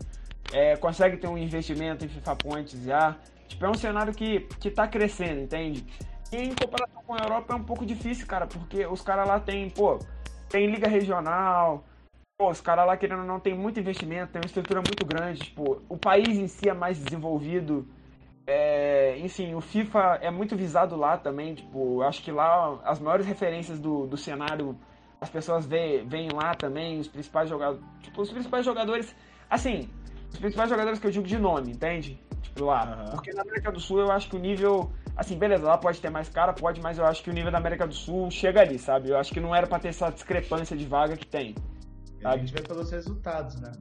é, conseguem ter um investimento em FIFA Points já. Tipo, é um cenário que, que tá crescendo, entende? E em comparação com a Europa é um pouco difícil, cara, porque os caras lá tem, pô, tem liga regional, pô, os caras lá querendo não tem muito investimento, tem uma estrutura muito grande, tipo, o país em si é mais desenvolvido, é, enfim, o FIFA é muito visado lá também, tipo, acho que lá as maiores referências do, do cenário, as pessoas veem lá também, os principais jogadores, tipo, os principais jogadores, assim, os principais jogadores que eu digo de nome, entende? Tipo, lá. Uhum. Porque na América do Sul eu acho que o nível, assim, beleza, lá pode ter mais cara, pode, mas eu acho que o nível da América do Sul chega ali, sabe? Eu acho que não era pra ter essa discrepância de vaga que tem. A gente vê pelos resultados, né?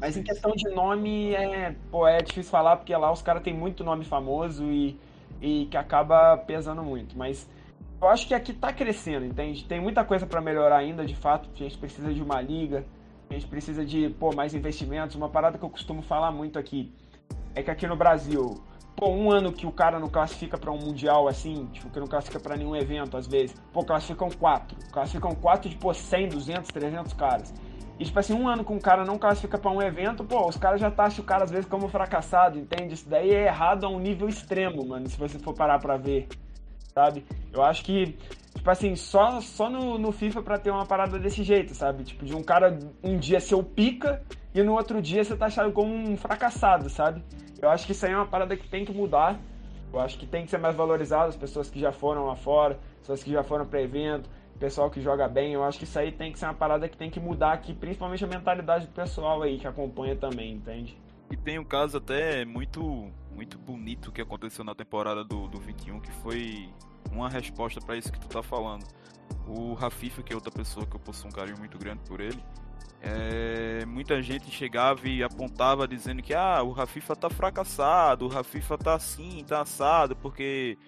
Mas em questão de nome, é, pô, é difícil falar, porque lá os caras têm muito nome famoso e, e que acaba pesando muito. Mas eu acho que aqui tá crescendo, entende? Tem muita coisa para melhorar ainda, de fato. A gente precisa de uma liga, a gente precisa de, pô, mais investimentos. Uma parada que eu costumo falar muito aqui é que aqui no Brasil, pô, um ano que o cara não classifica para um mundial assim, tipo, que não classifica para nenhum evento às vezes, pô, classificam quatro. Classificam quatro de, pô, 100, 200, 300 caras. E, tipo assim, um ano com um cara não classifica pra um evento, pô, os caras já taxam o cara às vezes como fracassado, entende? Isso daí é errado a um nível extremo, mano, se você for parar pra ver, sabe? Eu acho que, tipo assim, só, só no, no FIFA pra ter uma parada desse jeito, sabe? Tipo, de um cara um dia ser o pica e no outro dia você tá achado como um fracassado, sabe? Eu acho que isso aí é uma parada que tem que mudar. Eu acho que tem que ser mais valorizado as pessoas que já foram lá fora, pessoas que já foram para evento, pessoal que joga bem. Eu acho que isso aí tem que ser uma parada que tem que mudar aqui, principalmente a mentalidade do pessoal aí que acompanha também, entende? E tem um caso até muito muito bonito que aconteceu na temporada do, do 21, que foi uma resposta para isso que tu tá falando. O Rafifa, que é outra pessoa que eu possuo um carinho muito grande por ele, é, muita gente chegava e apontava dizendo que ah, o Rafifa tá fracassado, o Rafifa tá assim, tá assado, porque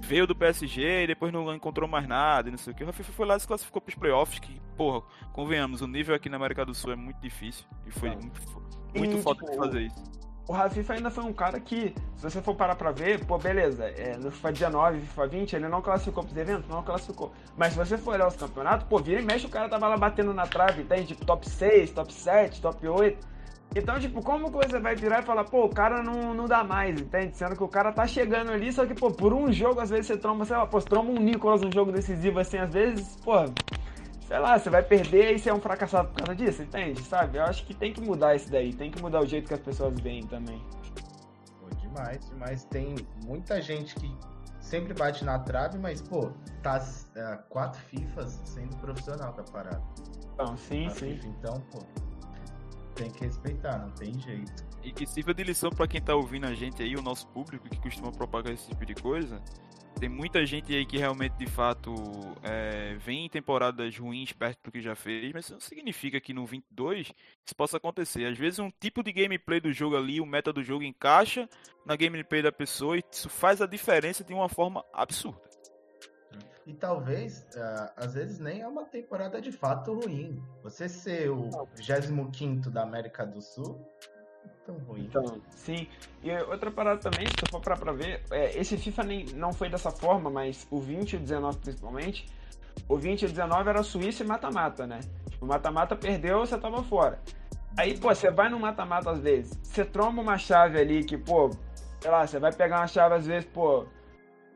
veio do PSG e depois não encontrou mais nada e não sei o que. O Rafifa foi lá e se classificou pros playoffs, que, porra, convenhamos, o nível aqui na América do Sul é muito difícil. E foi muito, muito e, foda tipo, de fazer isso. O Rafifa ainda foi um cara que, se você for parar pra ver, pô, beleza, é, no FIFA 19, FIFA 20, ele não classificou pros eventos, não classificou. Mas se você for olhar os campeonatos, pô, vira e mexe, o cara tava lá batendo na trave, tem tipo top 6, top 7, top 8. Então, tipo, como que você vai virar e falar, pô, o cara não, não dá mais, entende? Sendo que o cara tá chegando ali, só que, pô, por um jogo, às vezes você tromba, sei lá, pô, você tromba um Nicolas num jogo decisivo assim, às vezes, pô, sei lá, você vai perder e você é um fracassado por causa disso, entende? Sabe? Eu acho que tem que mudar isso daí, tem que mudar o jeito que as pessoas veem também. Pô, demais, demais. Tem muita gente que sempre bate na trave, mas, pô, tá é, quatro FIFAs sendo profissional da parada. Então, sim, sim. FIFA, então, pô tem que respeitar, não tem jeito. E que sirva de lição para quem tá ouvindo a gente aí, o nosso público que costuma propagar esse tipo de coisa. Tem muita gente aí que realmente, de fato, é, vem em temporadas ruins perto do que já fez, mas isso não significa que no 22 isso possa acontecer. Às vezes um tipo de gameplay do jogo ali, o meta do jogo encaixa na gameplay da pessoa e isso faz a diferença de uma forma absurda. E talvez, uh, às vezes, nem é uma temporada de fato ruim. Você ser o 25 da América do Sul, tão ruim. Então, sim. E outra parada também, se tu for pra, pra ver, é, esse FIFA nem, não foi dessa forma, mas o 20 e o 19 principalmente, o 20 e o 19 era Suíça e mata-mata, né? Tipo, mata-mata perdeu, você tava fora. Aí, pô, você vai no mata-mata às vezes, você tromba uma chave ali que, pô, sei lá, você vai pegar uma chave às vezes, pô,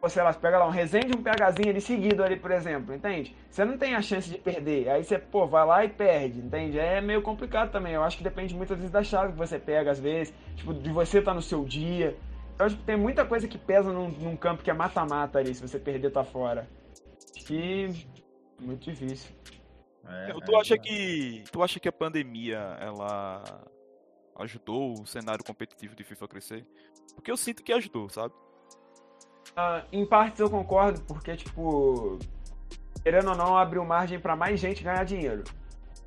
sei lá, você pega lá um Resende um PHzinho ali seguido ali, por exemplo, entende? Você não tem a chance de perder. Aí você, pô, vai lá e perde, entende? É meio complicado também. Eu acho que depende muitas vezes da chave que você pega, às vezes, tipo, de você estar tá no seu dia. Então, tipo, tem muita coisa que pesa num, num campo que é mata-mata ali, se você perder, tá fora. Acho que. Muito difícil. É, tu, é, acha é. que, tu acha que a pandemia, ela ajudou o cenário competitivo de FIFA a crescer? Porque eu sinto que ajudou, sabe? Uh, em partes eu concordo, porque, tipo, querendo ou não, abriu margem para mais gente ganhar dinheiro.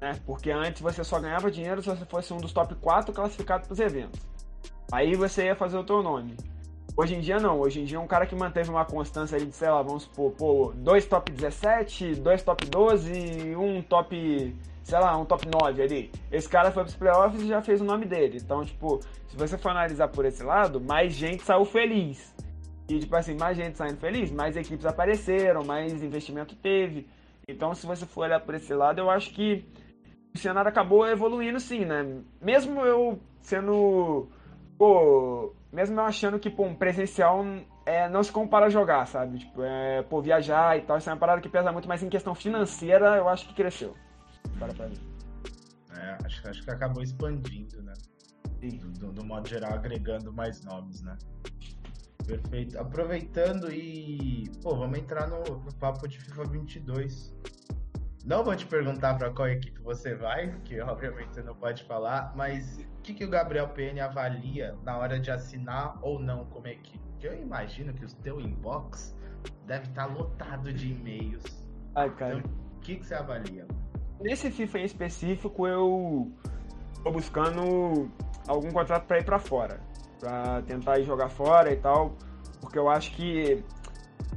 Né? Porque antes você só ganhava dinheiro se você fosse um dos top 4 classificados para os eventos. Aí você ia fazer o teu nome. Hoje em dia não, hoje em dia um cara que manteve uma constância de, sei lá, vamos supor, pô, dois top 17, dois top 12 e um top, sei lá, um top 9 ali. Esse cara foi pros playoffs e já fez o nome dele. Então, tipo, se você for analisar por esse lado, mais gente saiu feliz. E, tipo assim, mais gente saindo feliz, mais equipes apareceram, mais investimento teve. Então, se você for olhar por esse lado, eu acho que o cenário acabou evoluindo sim, né? Mesmo eu sendo. Pô, mesmo eu achando que, pô, um presencial é, não se compara a jogar, sabe? Tipo, é, pô, viajar e tal, isso é uma parada que pesa muito, mas em questão financeira eu acho que cresceu. Para pra mim. É, acho, acho que acabou expandindo, né? Do, do, do modo geral, agregando mais nomes, né? Perfeito. Aproveitando e. Pô, vamos entrar no, no papo de FIFA 22. Não vou te perguntar para qual equipe você vai, que obviamente você não pode falar, mas o que, que o Gabriel PN avalia na hora de assinar ou não como equipe? Porque eu imagino que o teu inbox deve estar tá lotado de e-mails. Ai, cara. Então, o que, que você avalia? Nesse FIFA em específico, eu tô buscando algum contrato para ir para fora para tentar jogar fora e tal, porque eu acho que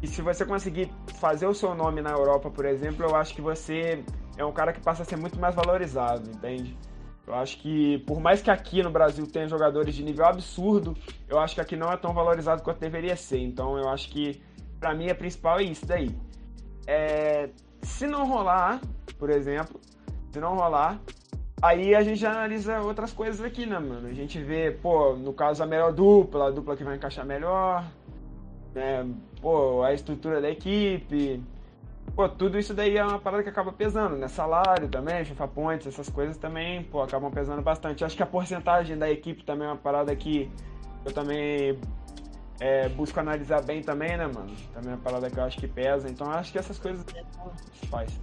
e se você conseguir fazer o seu nome na Europa, por exemplo, eu acho que você é um cara que passa a ser muito mais valorizado, entende? Eu acho que, por mais que aqui no Brasil tenha jogadores de nível absurdo, eu acho que aqui não é tão valorizado quanto deveria ser. Então, eu acho que, para mim, a principal é isso daí. É, se não rolar, por exemplo, se não rolar, Aí a gente analisa outras coisas aqui, né, mano? A gente vê, pô, no caso a melhor dupla, a dupla que vai encaixar melhor, né? Pô, a estrutura da equipe. Pô, tudo isso daí é uma parada que acaba pesando, né? Salário também, FIFA Points, essas coisas também, pô, acabam pesando bastante. Acho que a porcentagem da equipe também é uma parada que eu também é, busco analisar bem também, né, mano? Também é uma parada que eu acho que pesa. Então acho que essas coisas faz.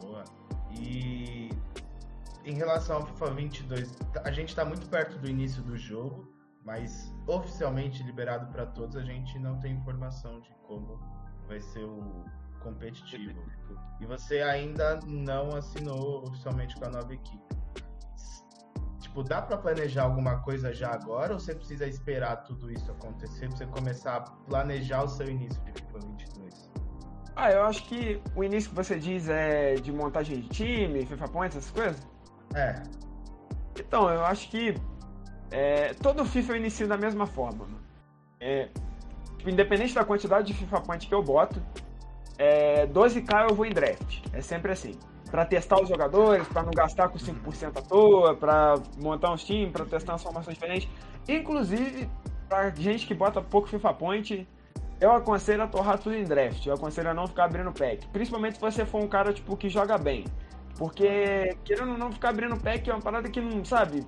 Boa. E em relação ao FIFA 22, a gente está muito perto do início do jogo, mas oficialmente liberado para todos, a gente não tem informação de como vai ser o competitivo. E você ainda não assinou oficialmente com a nova equipe. Tipo, dá para planejar alguma coisa já agora ou você precisa esperar tudo isso acontecer para você começar a planejar o seu início de FIFA 22? Ah, eu acho que o início que você diz é de montagem de time, FIFA Points, essas coisas? É. Então, eu acho que é, todo FIFA eu inicio da mesma forma. É, tipo, independente da quantidade de FIFA Point que eu boto, é, 12k eu vou em draft. É sempre assim. Pra testar os jogadores, pra não gastar com 5% à toa, pra montar uns times, pra testar umas formações diferentes. Inclusive, pra gente que bota pouco FIFA Point, eu aconselho a torrar tudo em draft. Eu aconselho a não ficar abrindo pack. Principalmente se você for um cara tipo, que joga bem. Porque, querendo ou não, ficar abrindo pack é uma parada que não, sabe?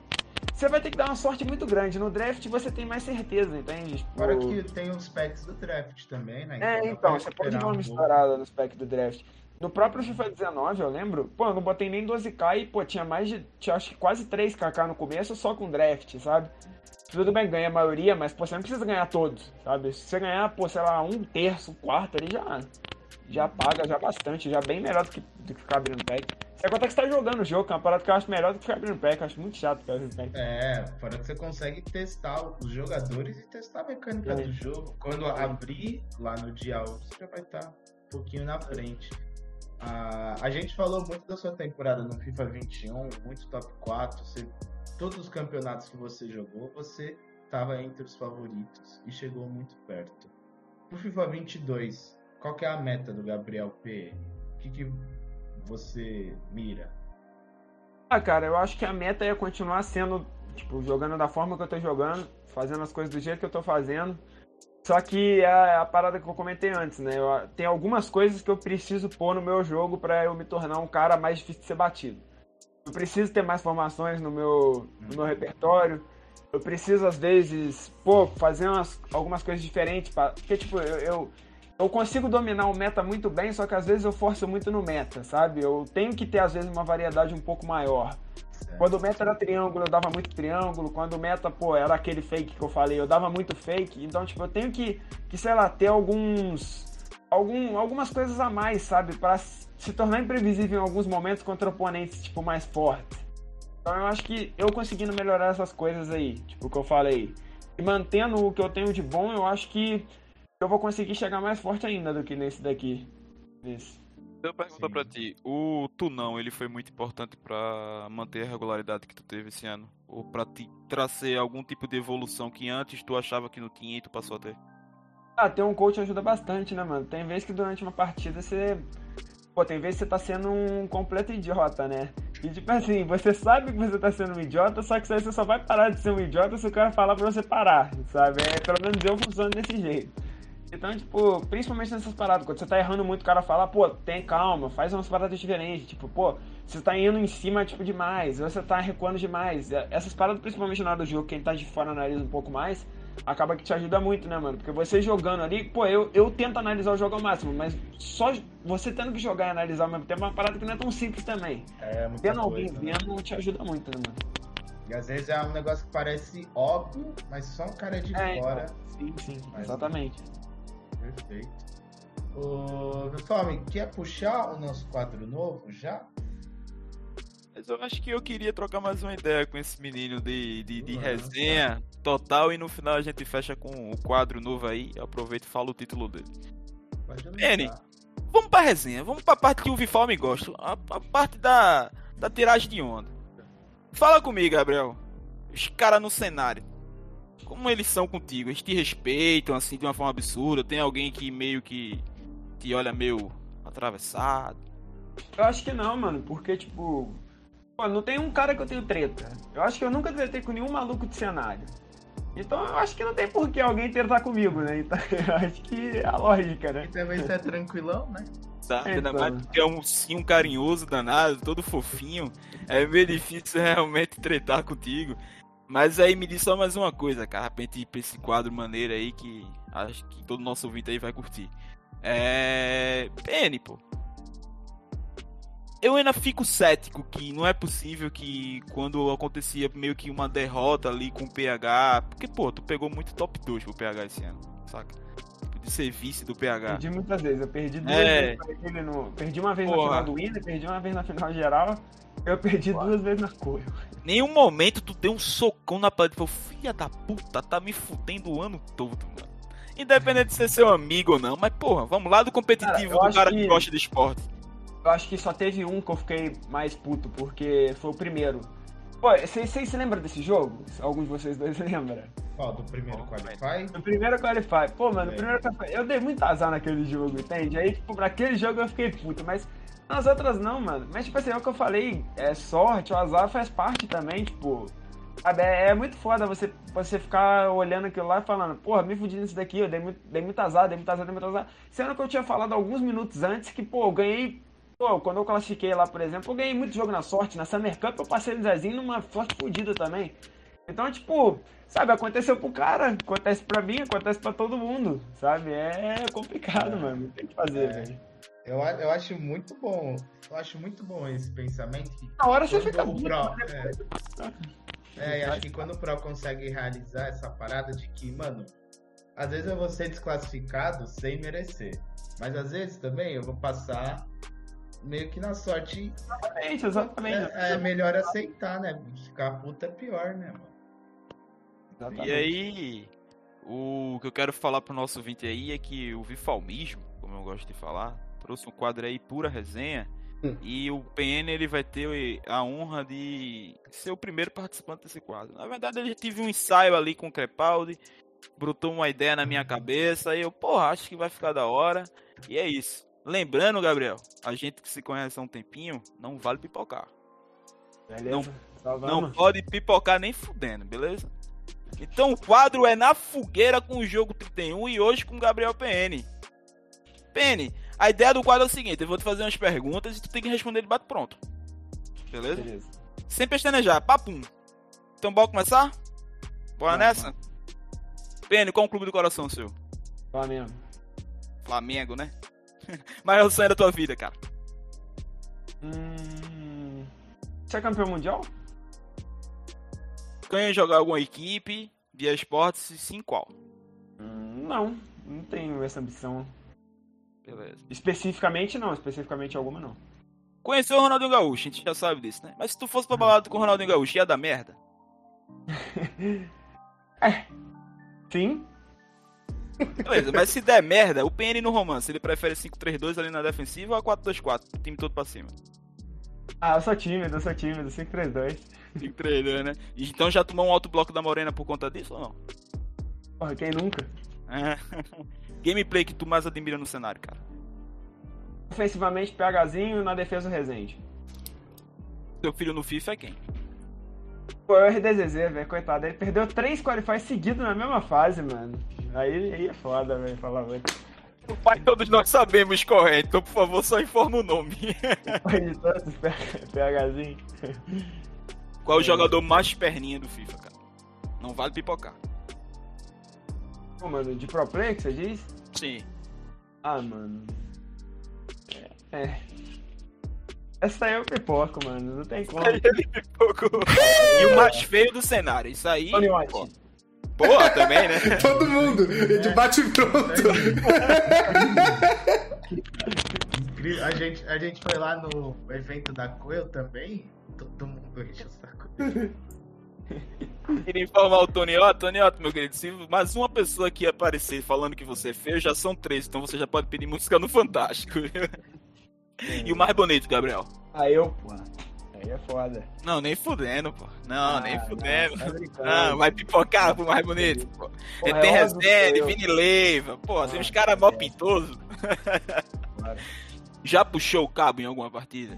Você vai ter que dar uma sorte muito grande. No draft você tem mais certeza, entende? Tipo... Fora que tem os packs do draft também, né? É, então, então você pode dar uma misturada nos packs do draft. No próprio FIFA 19, eu lembro, pô, eu não botei nem 12k e, pô, tinha mais de, tinha acho que quase 3kk no começo só com draft, sabe? Tudo bem, ganha a maioria, mas, pô, você não precisa ganhar todos, sabe? Se você ganhar, pô, sei lá, um terço, um quarto ali, já, já paga, já bastante, já bem melhor do que, do que ficar abrindo pack. É quanto é que você tá jogando o jogo, que é uma parada que eu acho melhor do que ficar abrindo pack. Eu acho muito chato ficar abrindo pack. É, fora que você consegue testar os jogadores e testar a mecânica é. do jogo. Quando abrir lá no dia 1, você já vai estar um pouquinho na frente. Ah, a gente falou muito da sua temporada no FIFA 21, muito top 4. Você, todos os campeonatos que você jogou, você estava entre os favoritos e chegou muito perto. No FIFA 22, qual que é a meta do Gabriel P? O que, que você mira? Ah, cara, eu acho que a meta é continuar sendo, tipo, jogando da forma que eu tô jogando, fazendo as coisas do jeito que eu tô fazendo. Só que é a parada que eu comentei antes, né? Eu, tem algumas coisas que eu preciso pôr no meu jogo para eu me tornar um cara mais difícil de ser batido. Eu preciso ter mais formações no meu, no meu repertório. Eu preciso, às vezes, pô, fazer umas, algumas coisas diferentes. Pra, porque, tipo, eu, eu, eu consigo dominar o meta muito bem, só que às vezes eu forço muito no meta, sabe? Eu tenho que ter, às vezes, uma variedade um pouco maior. Quando o meta era triângulo, eu dava muito triângulo. Quando o meta, pô, era aquele fake que eu falei, eu dava muito fake. Então, tipo, eu tenho que, que sei lá, ter alguns. Algum, algumas coisas a mais, sabe? para se tornar imprevisível em alguns momentos contra oponentes, tipo, mais fortes. Então eu acho que eu conseguindo melhorar essas coisas aí, tipo o que eu falei, e mantendo o que eu tenho de bom, eu acho que eu vou conseguir chegar mais forte ainda do que nesse daqui. Nesse. Eu pergunto pra ti, o Tunão, ele foi muito importante para manter a regularidade que tu teve esse ano? Ou pra te trazer algum tipo de evolução que antes tu achava que não tinha e tu passou a ter? Ah, ter um coach ajuda bastante, né, mano? Tem vezes que durante uma partida você. Pô, tem vezes que você tá sendo um completo idiota, né? E tipo assim, você sabe que você tá sendo um idiota, só que você só vai parar de ser um idiota se o cara falar pra você parar, sabe? É, pelo menos eu funciono desse jeito. Então, tipo, principalmente nessas paradas, quando você tá errando muito, o cara fala, pô, tem calma, faz umas paradas diferentes. Tipo, pô, você tá indo em cima, tipo, demais, ou você tá recuando demais. Essas paradas, principalmente na hora do jogo, quem tá de fora analisa um pouco mais, acaba que te ajuda muito, né, mano? Porque você jogando ali, pô, eu, eu tento analisar o jogo ao máximo, mas só você tendo que jogar e analisar ao mesmo tempo é uma parada que não é tão simples também. É, muita Tendo alguém coisa, né? vendo te ajuda muito, né, mano? E às vezes é um negócio que parece óbvio, mas só um cara de É, fora. Sim, sim, Mas- exatamente. Perfeito. Ô, Tommy, quer puxar o nosso quadro novo já? Mas eu acho que eu queria trocar mais uma ideia com esse menino de, de, de Uhum, resenha total e no final a gente fecha com o quadro novo aí. Aproveita e fala o título dele. Anunciar. Vamos pra resenha, vamos pra parte que o Vifal me gosta. A, a parte da, da tiragem de onda. Fala comigo, Gabriel. Os caras no cenário. Como eles são contigo? Eles te respeitam assim de uma forma absurda? Tem alguém que meio que te olha meio atravessado? Eu acho que não, mano, porque, tipo. Pô, não tem um cara que eu tenho treta. Eu acho que eu nunca tretei com nenhum maluco de cenário. Então eu acho que não tem por que alguém tretar comigo, né? Então eu acho que é a lógica, né? E também você é tranquilão, né? Sabe? Ainda Então. mais porque é um sim um carinhoso danado, todo fofinho. É meio difícil realmente tretar contigo. Mas aí me diz só mais uma coisa, cara, pra gente ir pra esse quadro maneiro aí que acho que todo nosso ouvinte aí vai curtir. É. PN, pô. Eu ainda fico cético que não é possível que quando acontecia meio que uma derrota ali com o PH. Porque, pô, tu pegou muito top 2 pro PH esse ano, saca? Tipo, De ser vice do PH. Perdi muitas vezes. Eu perdi duas É. vezes no. Perdi uma vez na Porra. final do Winner, perdi uma vez na final geral. Eu perdi duas vezes na cor. Nenhum momento tu deu um socão na parede e falou, filha da puta, tá me fudendo o ano todo, mano. Independente de ser seu amigo ou não, mas porra, vamos lá do competitivo Cara, do cara que... que- gosta de esporte. Eu acho que só teve um que eu fiquei mais puto, porque foi o primeiro. Pô, vocês se lembram desse jogo? Alguns de vocês dois lembram? Ó, do primeiro Qualify. No primeiro Qualify. Pô, mano, É. primeiro Qualify. Eu dei muito azar naquele jogo, entende? Aí, tipo, pra aquele jogo eu fiquei puto, mas nas outras não, mano. Mas, tipo assim, é o que eu falei, é sorte, o azar faz parte também, tipo. Sabe, é, é muito foda você, você ficar olhando aquilo lá e falando, porra, me fudi nisso daqui, eu dei muito, dei muito azar, dei muito azar, dei muito azar. Sendo que eu tinha falado alguns minutos antes que, pô, eu ganhei. Pô, quando eu classifiquei lá, por exemplo, eu ganhei muito jogo na sorte. Na Summer Cup eu passei no Zezinho numa sorte fodida também. Então, tipo, sabe, aconteceu pro cara, acontece pra mim, acontece pra todo mundo, sabe? É complicado, É. mano. Tem que fazer, É. velho. Eu, eu acho muito bom. Eu acho muito bom esse pensamento. Na hora você fica o puto, Pro, né? é, é, e acho que quando o Pro consegue realizar essa parada de que, mano, às vezes eu vou ser desclassificado sem merecer. Mas às vezes também eu vou passar meio que na sorte. Exatamente, exatamente. É, é melhor aceitar, né? Ficar puta é pior, né, mano? Exatamente. E aí, o que eu quero falar pro nosso ouvinte aí é que o Vifalmismo, como eu gosto de falar, trouxe um quadro aí pura resenha. Hum. E o PN ele vai ter a honra de ser o primeiro participante desse quadro. Na verdade, ele tive um ensaio ali com o Crepaldi, brotou uma ideia na minha cabeça, e eu, porra, acho que vai ficar da hora. E é isso. Lembrando, Gabriel, a gente que se conhece há um tempinho, não vale pipocar. Beleza? não- Só Não pode pipocar nem fudendo, beleza? Então o quadro é na fogueira com o jogo 31 e hoje com Gabriel PN. PN, a ideia do quadro é o seguinte: eu vou te fazer umas perguntas e tu tem que responder de bate pronto. Beleza? Beleza. Sem pestanejar, papum. Então bora começar? Bora Não, nessa? Mano. PN, qual é o clube do coração seu? Flamengo. Flamengo, né? Mas é o sonho da tua vida, cara. Hum... Você é campeão mundial? Ganha jogar alguma equipe, via esportes, sim qual? Hum, não, não tenho essa ambição. Beleza. Especificamente não, especificamente alguma não. Conheceu o Ronaldinho Gaúcho, a gente já sabe disso, né? Mas se tu fosse pra balada com o Ronaldinho Gaúcho, ia dar merda? é. Sim. Beleza, mas se der merda, o PN no romance, ele prefere 5-3-2 ali na defensiva ou 4-2-4, time todo pra cima? Ah, eu sou tímido, eu sou tímido, 5-3-2. 5-3-2, né? Então já tomou um alto bloco da Morena por conta disso ou não? Porra, quem nunca? É. Gameplay que tu mais admira no cenário, cara? Ofensivamente, PHzinho, na defesa, o Resende. Seu filho no FIFA é quem? Pô, é o RDZZ, velho, coitado. Ele perdeu três qualifies seguidos na mesma fase, mano. Aí, aí é foda, velho, falar velho. O pai todos nós sabemos correto, então por favor só informa o nome. Pai de todos, PHzinho. Qual é o jogador mais perninha do FIFA, cara? Não vale pipocar. Pô, mano, de pro play que você diz? Sim. Ah, mano. É. é. Essa aí é o pipoco, mano. Não tem como. e o mais feio do cenário. Isso aí. Tony White. Pô. Boa também, né? Todo mundo. De bate pronto. a, gente, a gente foi lá no evento da Coel também. Todo mundo enche o saco. Queria informar o Tony Otto, Tony Otto, meu querido, se mais uma pessoa aqui aparecer falando que você é feio, já são três, então você já pode pedir música no Fantástico. E o mais bonito, Gabriel? Ah, eu, pô. Aí é foda. Não, nem fudendo, pô. Não, ah, nem fudendo. Não, tá não, vai pipocar pro mais bonito, pô. É tem Resende, Vini Leiva, pô, ah, tem uns caras mó pintosos. Claro. Já puxou o cabo em alguma partida?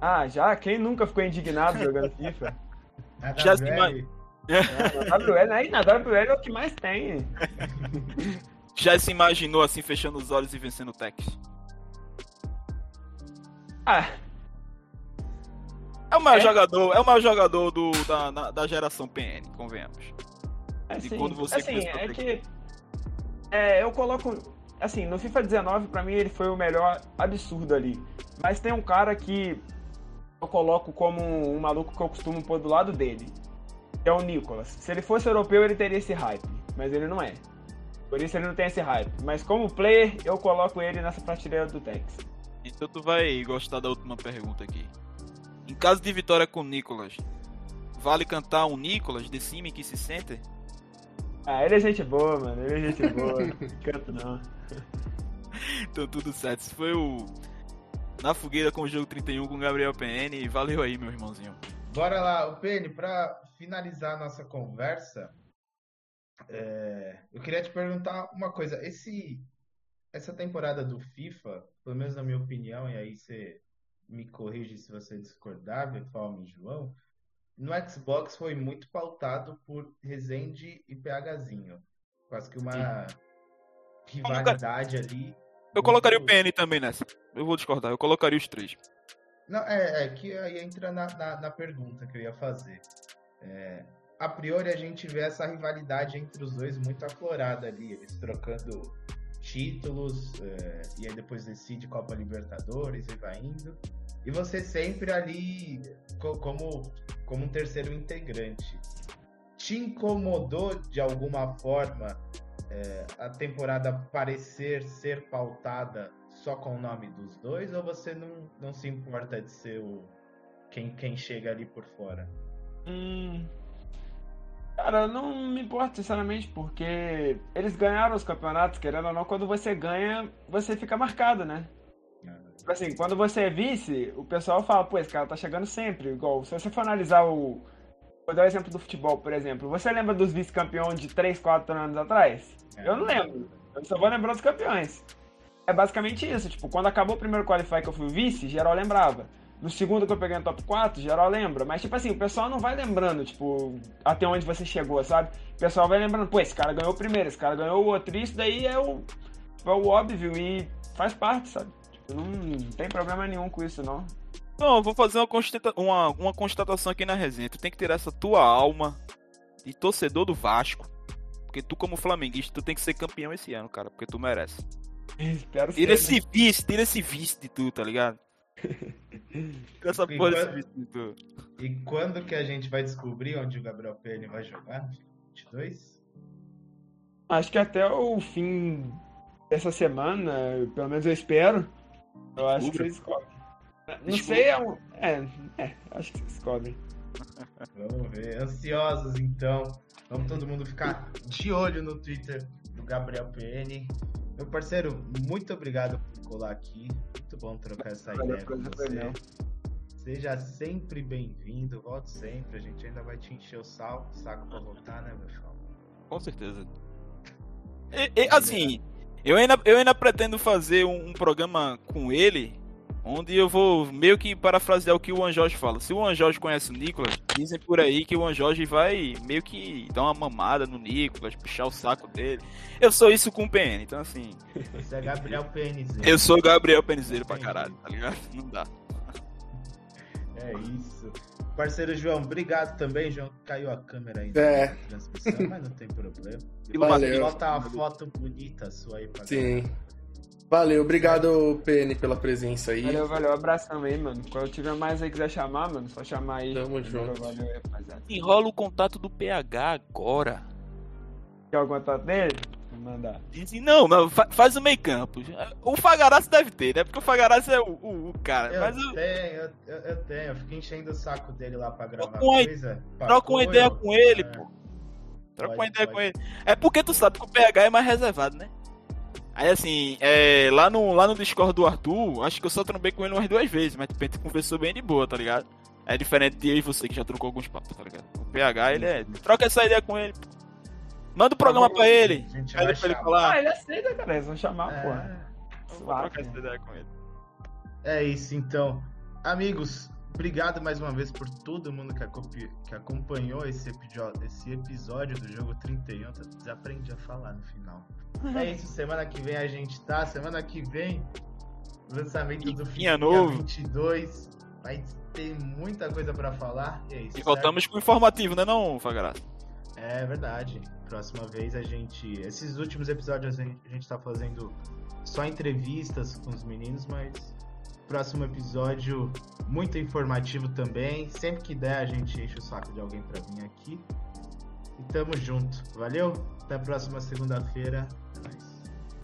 Ah, já? Quem nunca ficou indignado jogando FIFA? Já se imagina. na WL, aí na WL é o que mais tem. Já se imaginou assim, fechando os olhos e vencendo o Tex? Ah. É o maior é. jogador, é o maior jogador do, da, da, da geração PN, convenhamos. Assim, quando você assim, é que é, eu coloco assim, no FIFA 19 para mim ele foi o melhor absurdo ali. Mas tem um cara que eu coloco como um maluco que eu costumo pôr do lado dele. Que é o Nicolas. Se ele fosse europeu, ele teria esse hype, mas ele não é. Por isso ele não tem esse hype. Mas como player, eu coloco ele nessa prateleira do Tex. Então tu vai gostar da última pergunta aqui. Em caso de vitória com Nicolas, vale cantar um Nicolas de cima que se sente? Ah, ele é gente boa, mano. Ele é gente boa. não canto não. Então tudo certo. Isso foi o Na Fogueira com o jogo 31 com o Gabriel PN. Valeu aí, meu irmãozinho. Bora lá, o PN, pra finalizar a nossa conversa, é... eu queria te perguntar uma coisa. Esse essa temporada do FIFA, pelo menos na minha opinião, e aí você me corrige se você discordar, Befalme e João, no Xbox foi muito pautado por Resende e PHzinho. Quase que uma rivalidade ali. Eu colocaria o PN também nessa. Eu vou discordar, eu colocaria os três. Não, é, é que aí entra na, na, na pergunta que eu ia fazer. É, a priori a gente vê essa rivalidade entre os dois muito aflorada ali, eles trocando títulos, é, e aí depois decide Copa Libertadores e vai indo. E você sempre ali como, como um terceiro integrante. Te incomodou de alguma forma é, a temporada parecer ser pautada só com o nome dos dois, ou você não, não se importa de ser o quem, quem chega ali por fora? Hum, Cara, não me importa, sinceramente, porque eles ganharam os campeonatos, querendo ou não, quando você ganha, você fica marcado, né? Tipo assim, quando você é vice, o pessoal fala, pô, esse cara tá chegando sempre. Igual, se você for analisar o. Vou dar o exemplo do futebol, por exemplo. Você lembra dos vice-campeões de 3, 4 anos atrás? Eu não lembro. Eu só vou lembrar dos campeões. É basicamente isso. Tipo, quando acabou o primeiro qualify que eu fui vice, geral lembrava. no segundo que eu peguei no top 4, geral lembra. Mas, tipo assim, o pessoal não vai lembrando, tipo, até onde você chegou, sabe? O pessoal vai lembrando, pô, esse cara ganhou o primeiro, esse cara ganhou o outro. E isso daí é o, é o óbvio e faz parte, sabe? Tipo, não, não tem problema nenhum com isso, não. Não, eu vou fazer uma, constata uma, uma constatação aqui na resenha. Tu tem que ter essa tua alma de torcedor do Vasco. Porque tu, como flamenguista, tu tem que ser campeão esse ano, cara. Porque tu merece. Espero Tira ser, esse vice, tira esse vice de tu, tá ligado? Com essa E porra quando- vice de tu. E quando que a gente vai descobrir onde o Gabriel Pene vai jogar? no 22? Acho que até o fim dessa semana, pelo menos eu espero, eu acho que vocês descobrem. Não sei, é, um- é, é, acho que vocês descobrem. Vamos ver. Ansiosos, então. Vamos todo mundo ficar de olho no Twitter do Gabriel PN. Meu parceiro, muito obrigado por colar aqui. Muito bom trocar essa Valeu, ideia com você. Seja sempre bem-vindo. Volte sempre. A gente ainda vai te encher o sal, saco pra voltar, né, meu chão? Com certeza. E- e, assim, eu ainda, eu ainda pretendo fazer um, um programa com ele, onde eu vou meio que parafrasear o que o Anjos fala. Se o Anjos conhece o Nicolas, dizem por aí que o Anjos vai meio que dar uma mamada no Nicolas, puxar o saco dele. Eu sou isso com o PN, então assim, Esse é Gabriel PNZ. eu sou Gabriel Penizeiro pra caralho, tá ligado? Não dá. É isso. Parceiro João, obrigado também, João. Caiu a câmera aí É. transmissão, mas não tem problema. Valeu. Bota uma foto bonita sua aí pra Sim. Valeu, obrigado, PN, pela presença aí. Valeu, valeu, abração aí, mano. Quando tiver mais aí quiser chamar, mano, só chamar aí. Tamo Valeu, junto. Valeu, rapaziada. Enrola o contato do PH agora. Quer o contato dele? Vou mandar. Dizem, não, mas fa- faz o meio campo. O Fagarazzi deve ter, né? Porque o Fagarazzi é o, o, o cara. Eu mas eu, tenho, eu, eu, tenho. Eu fico enchendo o saco dele lá pra gravar Troca uma- coisa. pra troca uma ideia com ele, É, pô. Troca Pode, uma ideia pode. com ele. É porque tu sabe que o PH é mais reservado, né? Aí assim, é, lá, no, lá no Discord do Arthur, acho que eu só trombei com ele umas duas vezes, mas a gente conversou bem de boa, tá ligado? É diferente de eu e você que já trocou alguns papos, tá ligado? O PH, ele é. Troca essa ideia com ele. pô. Manda o programa pra ele. A gente Pede vai pra ele falar. Ah, ele aceita, cara. Eles vão chamar, É. Suave, trocar essa né? ideia com ele. É isso, então. Amigos, obrigado mais uma vez por todo mundo que, acopi- que acompanhou esse, esse episódio do jogo 31. Tá- Desaprendi a falar no final. É isso, semana que vem a gente tá. Semana que vem, lançamento do Fifinha Fifinha novo. 22. Vai ter muita coisa pra falar. E é isso. E voltamos com o informativo, né não, Fagarazzi? certo? É verdade. Próxima vez a gente. Esses últimos episódios a gente, a gente tá fazendo só entrevistas com os meninos, mas próximo episódio muito informativo também. Sempre que der, a gente enche o saco de alguém pra vir aqui. E tamo junto. Valeu? Até a próxima segunda-feira. É nóis.